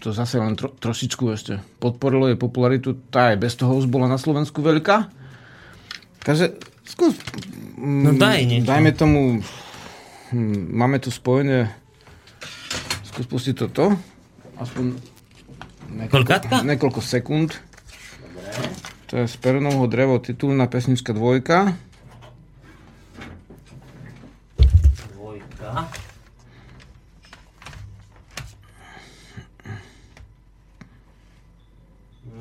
to zase len tro, trošičku ešte podporilo jej popularitu. Tá aj bez toho už bola na Slovensku veľká. Takže skús... No mm, daj niečo. Dajme tomu... hm, Máme tu spojené... Skús pustiť toto. Aspoň... Niekoľko? Niekoľko sekúnd. To je z Peronovho drevo titulná pesnička dvojka. Dvojka.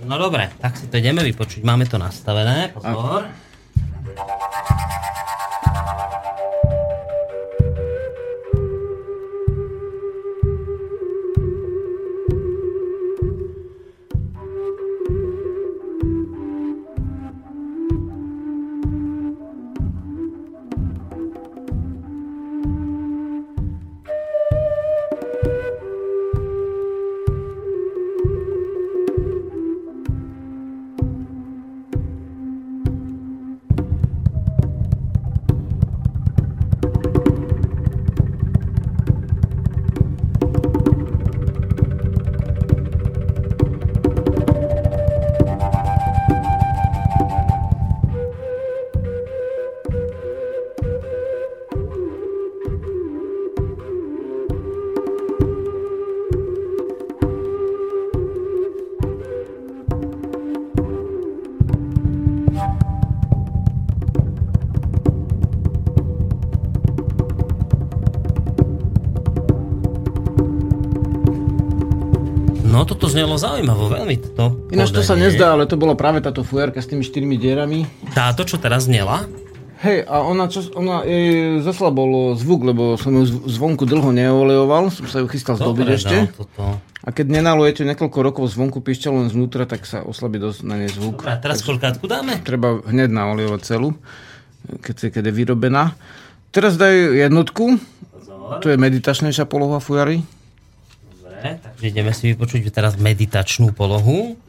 No dobre, tak si to ideme vypočuť. Máme to nastavené, pozor. No Thank you. Znelo zaujímavo, veľmi to. Ináč to sa nezdá, ale to bola práve táto fujarka s tými štyrmi dierami. Táto, čo teraz znela? Hej, a ona, čo, ona jej zaslabol zvuk, lebo som ju zv- zvonku dlho neolejoval, som sa ju chystal zdobiť Dobre, ešte. no, toto. A keď nenalujete niekoľko rokov zvonku píšťalu len znútra, tak sa oslabí dosť na nej zvuk. Dobre, a teraz koľkátku dáme? Treba hneď naolejovať celú, keď, keď je vyrobená. Teraz daj jednotku, to je meditačnejšia poloha fujary. Ideme si vypočuť teraz meditačnú polohu.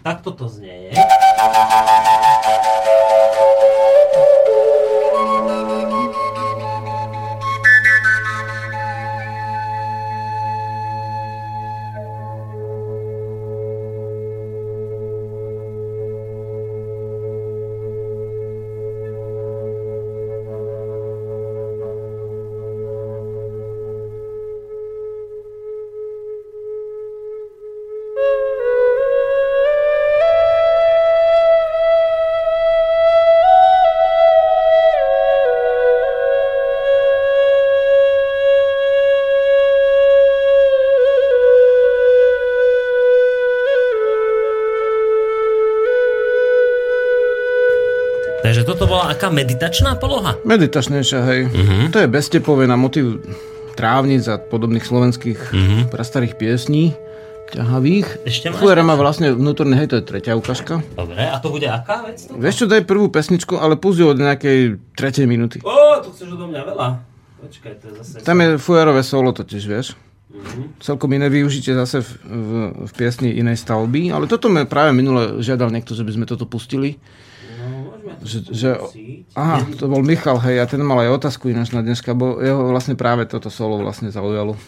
Tak toto znie. Takže toto bola aká meditačná poloha? Meditačnejšia, hej. Uh-huh. To je beztepové na motiv trávnic a podobných slovenských uh-huh. prastarých piesní, ťahavých. Ešte máš Fujara má vlastne vnútorný, hej, to je tretia ukážka. Dobre, a to bude aká vec? To? Vieš čo, daj prvú pesničku, ale ju od nejakej tretej minúty. Ó, to chceš odo mňa veľa. Počkaj, to je zase... Tam je fujarové solo totiž, vieš. Celkom iné využitie zase v, v, v piesni inej stavby, ale toto mi práve minule žiadal niekto, že by sme toto pustili. To Že, že, aha, to bol Michal, hej, a ten mal aj otázku ináč na dneska, bo jeho vlastne práve toto solo vlastne zaujalo.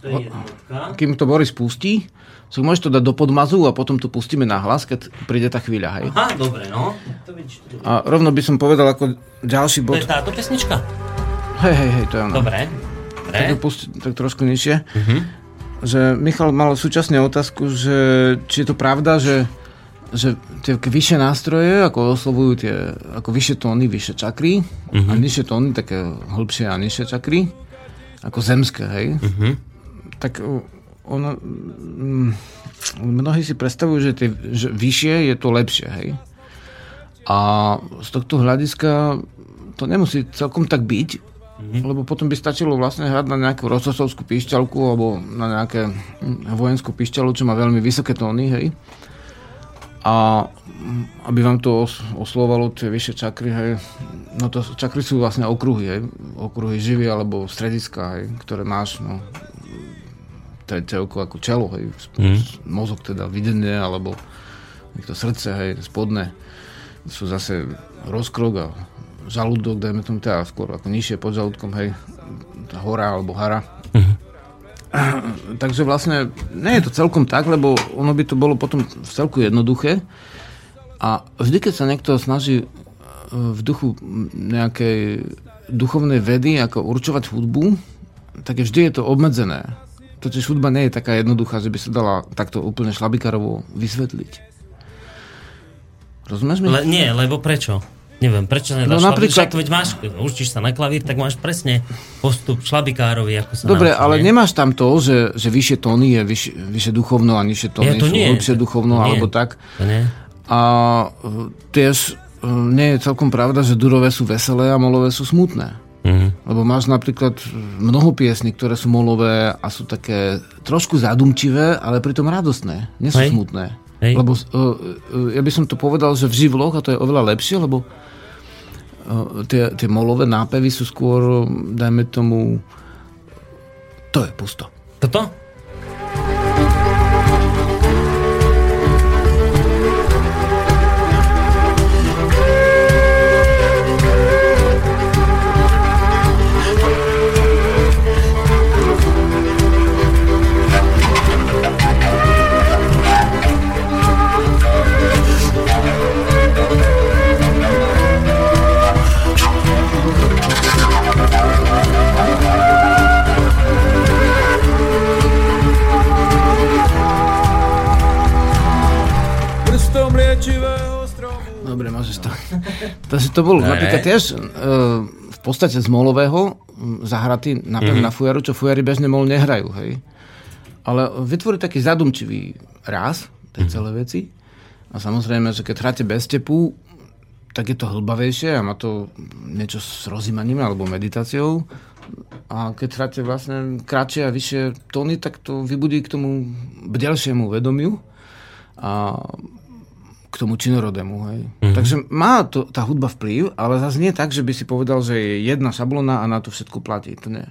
To je jednotka. Kým to Boris pustí, so môžeš to dať do podmazu a potom to pustíme na hlas, keď príde tá chvíľa, hej. Aha, dobre, no. To vidíš, to A rovno by som povedal ako ďalší To bod. je táto pesnička? Hej, hej, hej, to je ono. Dobre. Tak Dobre. to pusti, tak trošku nižšie. Mhm. Že Michal mal súčasne otázku, že či je to pravda, že, že tie vyššie nástroje, ako oslovujú tie, ako vyššie tóny, vyššie čakry, a nižšie tóny, také hĺbšie a nižšie čakry, ako zemské, hej. Tak uh, ono, mm, mnohí si predstavujú, že, tie, že vyššie je to lepšie, hej. A z tohto hľadiska to nemusí celkom tak byť, mm-hmm. lebo potom by stačilo vlastne hrať na nejakú rocosovskú píšťalku alebo na nejaké hm, vojenskú píšťalu, čo má veľmi vysoké tóny, hej. A hm, aby vám to os- oslovalo tie vyššie čakry, hej, no to čakry sú vlastne okruhy, hej, okruhy živy alebo strediska, hej, ktoré máš, no, to je celko ako čelo, hej, mm. mozog teda videnie, alebo niekto srdce, hej, spodné sú zase rozkrok a žalúdok, dajme tomu teda skôr ako nižšie pod žalúdkom, hej, hora alebo hara. Takže vlastne nie je to celkom tak, lebo ono by to bolo potom v celku jednoduché. A vždy, keď sa niekto snaží e, v duchu nejakej duchovnej vedy ako určovať hudbu, tak je vždy je to obmedzené. Totiž hudba nie je taká jednoduchá, že by sa dala takto úplne šlabikarovo vysvetliť. Rozumieš mi? Le, nie, lebo prečo? Neviem, prečo nedáš no, napríklad-. Však veď máš, učíš sa na klavír, tak máš presne postup šlabikárovi, ako sa Dobre, naučí, ale nie? nemáš tam to, že, že vyššie tóny je vyššie, vyššie duchovno a nižšie tóny Ja, to sú nie. hlbšie duchovno To nie. alebo tak. To nie? A e, tiež e, nie je celkom pravda, že durové sú veselé a molové sú smutné. Mhm. Lebo máš napríklad mnoho piesní, ktoré sú molové a sú také trošku zadumčivé, ale pritom radostné. Nie sú Hej. smutné. Hej. Lebo uh, uh, ja by som to povedal, že v živloch, a to je oveľa lepšie, lebo tie, tie molové nápevy sú skôr, dajme tomu, to je pusto. Toto? Takže to bol Dobre. napríklad tiež uh, v podstate z molového zahratý napev Mhm. na fujaru, čo fujari bežne mol nehrajú, hej. Ale vytvorí taký zadumčivý ráz tej celej veci. A samozrejme, že keď hráte bez tepu, tak je to hlbavejšie a má to niečo s rozímaním alebo meditáciou. A keď hráte vlastne kratšie a vyššie tóny, tak to vybudí k tomu bdelšiemu vedomiu a k tomu činorodému. Hej. Mm-hmm. Takže má to, tá hudba vplyv, ale zase nie tak, že by si povedal, že je jedna šablona a na to všetko platí. To nie.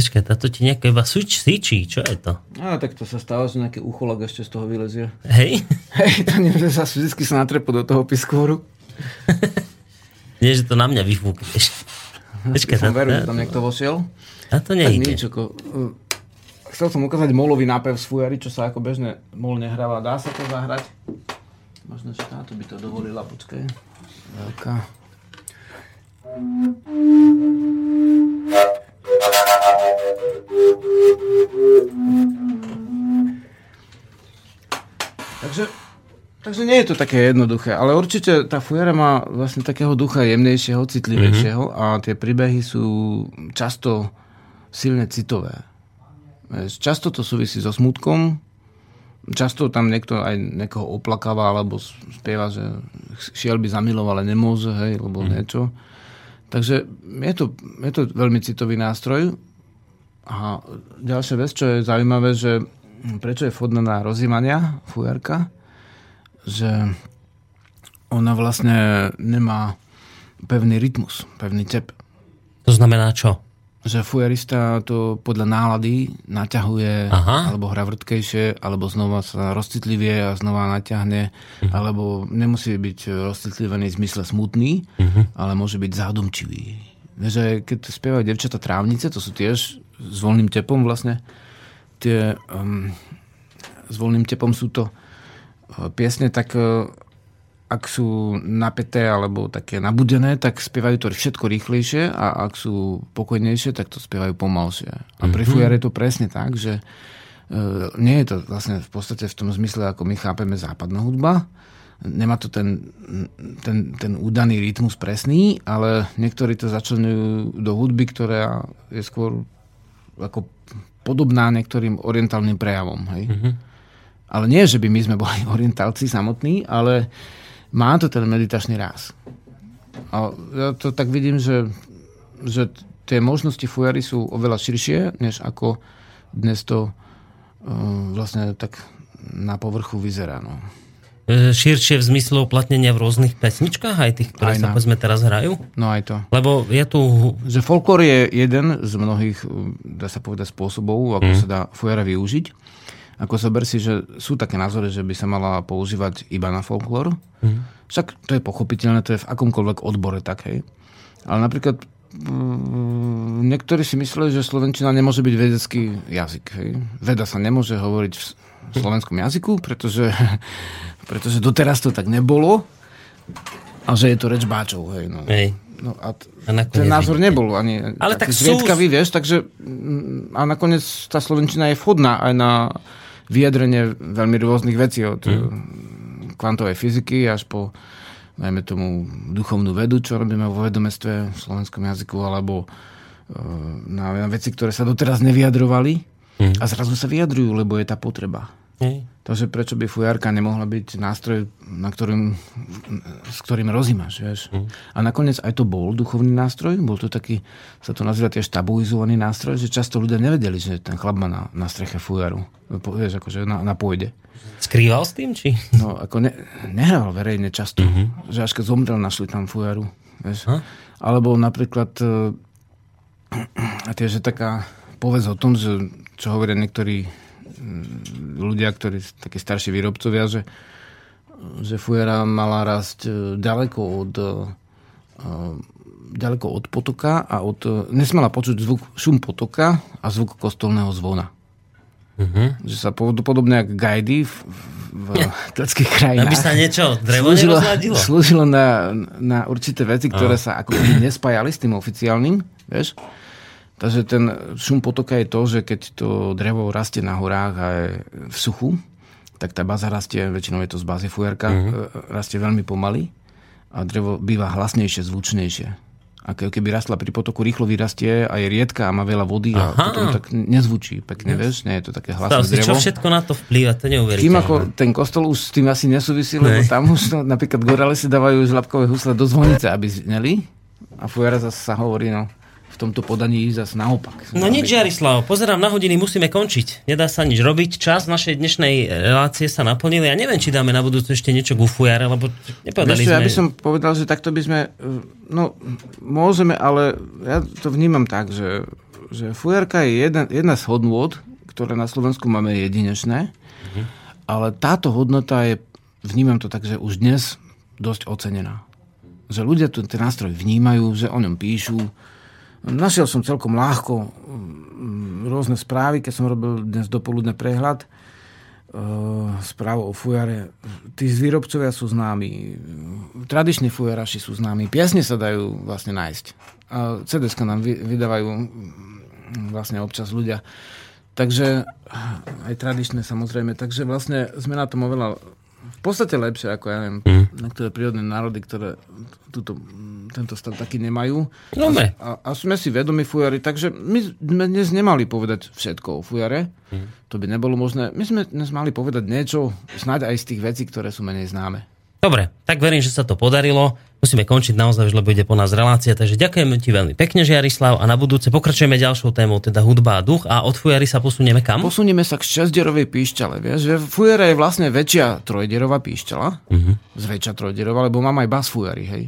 Počkaj, táto ti nejaké iba suč, syčí, čo je to? A tak to sa stáva, že nejaký ucholak ešte z toho vylezie. Hej? Hej, to nie, že sa vždy sa natrepu do toho piskóru. nie, že to na mňa vyfúkneš. Počkaj, som veru, že tam niekto vošiel. A to nejde. Nič, ako, chcel som ukázať molový nápev z fujary, čo sa ako bežne mol nehráva. Dá sa to zahrať? Možno, že táto by to dovolila, počkaj. Veľká. Takže, takže nie je to také jednoduché, ale určite tá fujara má vlastne takého ducha jemnejšieho, citlivejšieho mm-hmm. a tie príbehy sú často silne citové. Často to súvisí so smutkom, často tam niekto aj niekoho oplakáva alebo spieva, že šiel by zamiloval, ale nemôže, hej, alebo mm. niečo. Takže je to, je to veľmi citový nástroj. A ďalšia vec, čo je zaujímavé, že prečo je vhodná na rozjímania fujarka, že ona vlastne nemá pevný rytmus, pevný tep. To znamená čo? Že fujarista to podľa nálady naťahuje, Aha. alebo hra vrtkejšie, alebo znova sa rozcitlivie a znova naťahne, uh-huh. alebo nemusí byť rozcitlivený v zmysle smutný, uh-huh. ale môže byť zádomčivý. Že keď spievajú devčata trávnice, to sú tiež s voľným tepom vlastne, tie um, s voľným tepom sú to uh, piesne, tak uh, ak sú napäté alebo také nabudené, tak spievajú to všetko rýchlejšie a ak sú pokojnejšie, tak to spievajú pomalšie. A mm-hmm. fujare je to presne tak, že uh, nie je to vlastne v podstate v tom zmysle, ako my chápeme západná hudba. Nemá to ten, ten, ten údaný rytmus presný, ale niektorí to začlenujú do hudby, ktorá je skôr ako podobná niektorým orientálnym prejavom. Hej? Mm-hmm. Ale nie, že by my sme boli orientálci samotní, ale má to ten meditačný ráz. A ja to tak vidím, že, že tie možnosti fujary sú oveľa širšie, než ako dnes to uh, vlastne tak na povrchu vyzerá. No. E, širšie v zmysle uplatnenia v rôznych pesničkách, aj tých, ktoré aj sa povedzme teraz hrajú? No aj to. Lebo je tu... Že folklór je jeden z mnohých, dá sa povedať, spôsobov, ako mm. sa dá fujara využiť. Ako zober si, že sú také názory, že by sa mala používať iba na folklór. Mm. Však to je pochopiteľné, to je v akomkoľvek odbore tak, hej. Ale napríklad mm, niektorí si mysleli, že slovenčina nemôže byť vedecký jazyk. Hej. Veda sa nemôže hovoriť v slovenskom jazyku, pretože, pretože doteraz to tak nebolo a že je to reč báčov. Hej, no. Hej. No a, t- a ten názor nebol ani Ale tak sú... vieš, takže mm, a nakoniec tá slovenčina je vhodná aj na vyjadrenie veľmi rôznych vecí od mm. kvantovej fyziky až po najmä tomu duchovnú vedu, čo robíme vo vedomestve v slovenskom jazyku, alebo e, na, na veci, ktoré sa doteraz nevyjadrovali mm. a zrazu sa vyjadrujú, lebo je tá potreba. Mm. Takže prečo by fujarka nemohla byť nástroj, na ktorým, s ktorým rozímaš, vieš. Mm. A nakoniec aj to bol duchovný nástroj, bol to taký, sa to nazýva tiež tabuizovaný nástroj, že často ľudia nevedeli, že ten chlap má na, na streche fujaru, vieš, akože na, na pôjde. Skrýval s tým, či? No, ako ne, nehrával verejne často, mm-hmm. že až keď zomrel, našli tam fujaru, vieš. Ha? Alebo napríklad e, a tiež je taká povedz o tom, že čo hovoria niektorí ľudia, ktorí takí starší výrobcovia, že, že fujera mala rásť e, ďaleko od e, ďaleko od potoka a od, nesmela počuť zvuk, šum potoka a zvuk kostolného zvona. Uh-huh. Že sa podobne ako gajdy v, v tleckých krajinách. Aby sa niečo drevo slúžilo, slúžilo na, na určité veci, ktoré uh. sa ako nespájali s tým oficiálnym, vieš? Takže ten šum potoka je to, že keď to drevo rastie na horách a je v suchu, tak tá baza rastie, väčšinou je to z bázy fujerka, mm-hmm. rastie veľmi pomaly a drevo býva hlasnejšie, zvučnejšie. ako keby rastla pri potoku, rýchlo vyrastie a je riedka a má veľa vody a Aha. potom tak nezvučí pekne, vieš, nie je to také Stav hlasné čo drevo. všetko na to vplýva, to neuveriteľné. Tým ako ten kostol už s tým asi nesúvisí, lebo Ne. tam už no, napríklad gorale si dávajú žlabkové husle do zvonice, aby zneli. A fujara zase sa hovorí, no, tomto podaní zase naopak. No nič, Jarislav, pozerám na hodiny, musíme končiť. Nedá sa nič robiť. Čas našej dnešnej relácie sa naplnil. Ja neviem, či dáme na budúce ešte niečo k ufujare, lebo nepovedali Vieš, sme... ja by som povedal, že takto by sme, eh, no môžeme, ale ja to vnímam tak, že, že fujarka je jedna, jedna z hodnôt, ktoré na Slovensku máme jedinečné, Mhm. ale táto hodnota je, vnímam to tak, že už dnes dosť ocenená. Že ľudia tu ten nástroj vnímajú, že o ňom píšu. Našiel som celkom ľahko mm, rôzne správy, keď som robil dnes dopoludne prehľad uh, správu o fujare. Tí výrobcovia sú známi, tradiční fujaraši sú známi, piesne sa dajú vlastne nájsť. A cds nám vy, vydávajú mm, vlastne občas ľudia. Takže aj tradičné samozrejme. Takže vlastne sme na tom oveľa v podstate lepšie ako ja neviem, mm. niektoré prírodné národy, ktoré túto, tento stav taký nemajú. No, dobre. A, a sme si vedomi fujary, takže my sme dnes nemali povedať všetko o fujare. Mhm. To by nebolo možné. My sme dnes mali povedať niečo, snáď aj z tých vecí, ktoré sú menej známe. Dobre, tak verím, že sa to podarilo. Musíme končiť naozaj, lebo ide po nás relácia. Takže ďakujeme ti veľmi pekne, Jarislav. A na budúce pokračujeme ďalšou témou, teda hudba a duch. A od fujary sa posunieme kam? Posunieme sa k šesťderovej píšťale. Vieš, že fujara je vlastne väčšia trojderová píšťala. Mhm. Zväčšia trojderová, lebo mám aj bas fujary, hej.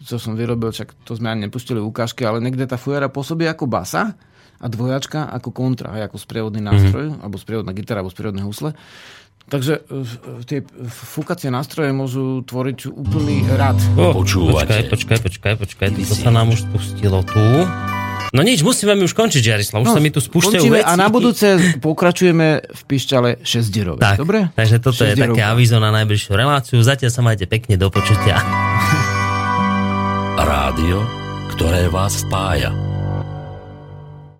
Co som vyrobil, čak to sme ani nepustili ukážky, ale niekde tá fujara pôsobí ako basa a dvojačka ako kontra, hej, ako sprievodný nástroj, alebo sprievodná gitara, alebo sprievodné husle. Takže e, tie fúkacie nástroje môžu tvoriť úplný rad. Oh, Počúvate. Počkaj, počkaj, počkaj, počkaj. To sa nám už spustilo tu. No nič, musíme mi už končiť, Jarislav. Už sa mi tu spúšťajú veci. a na budúce pokračujeme v pišťale šesťderovej. Tak, Dobre? takže toto je také avizo na najbližšiu reláciu. Zatiaľ sa majte pekne do počutia. Rádio, ktoré vás spája.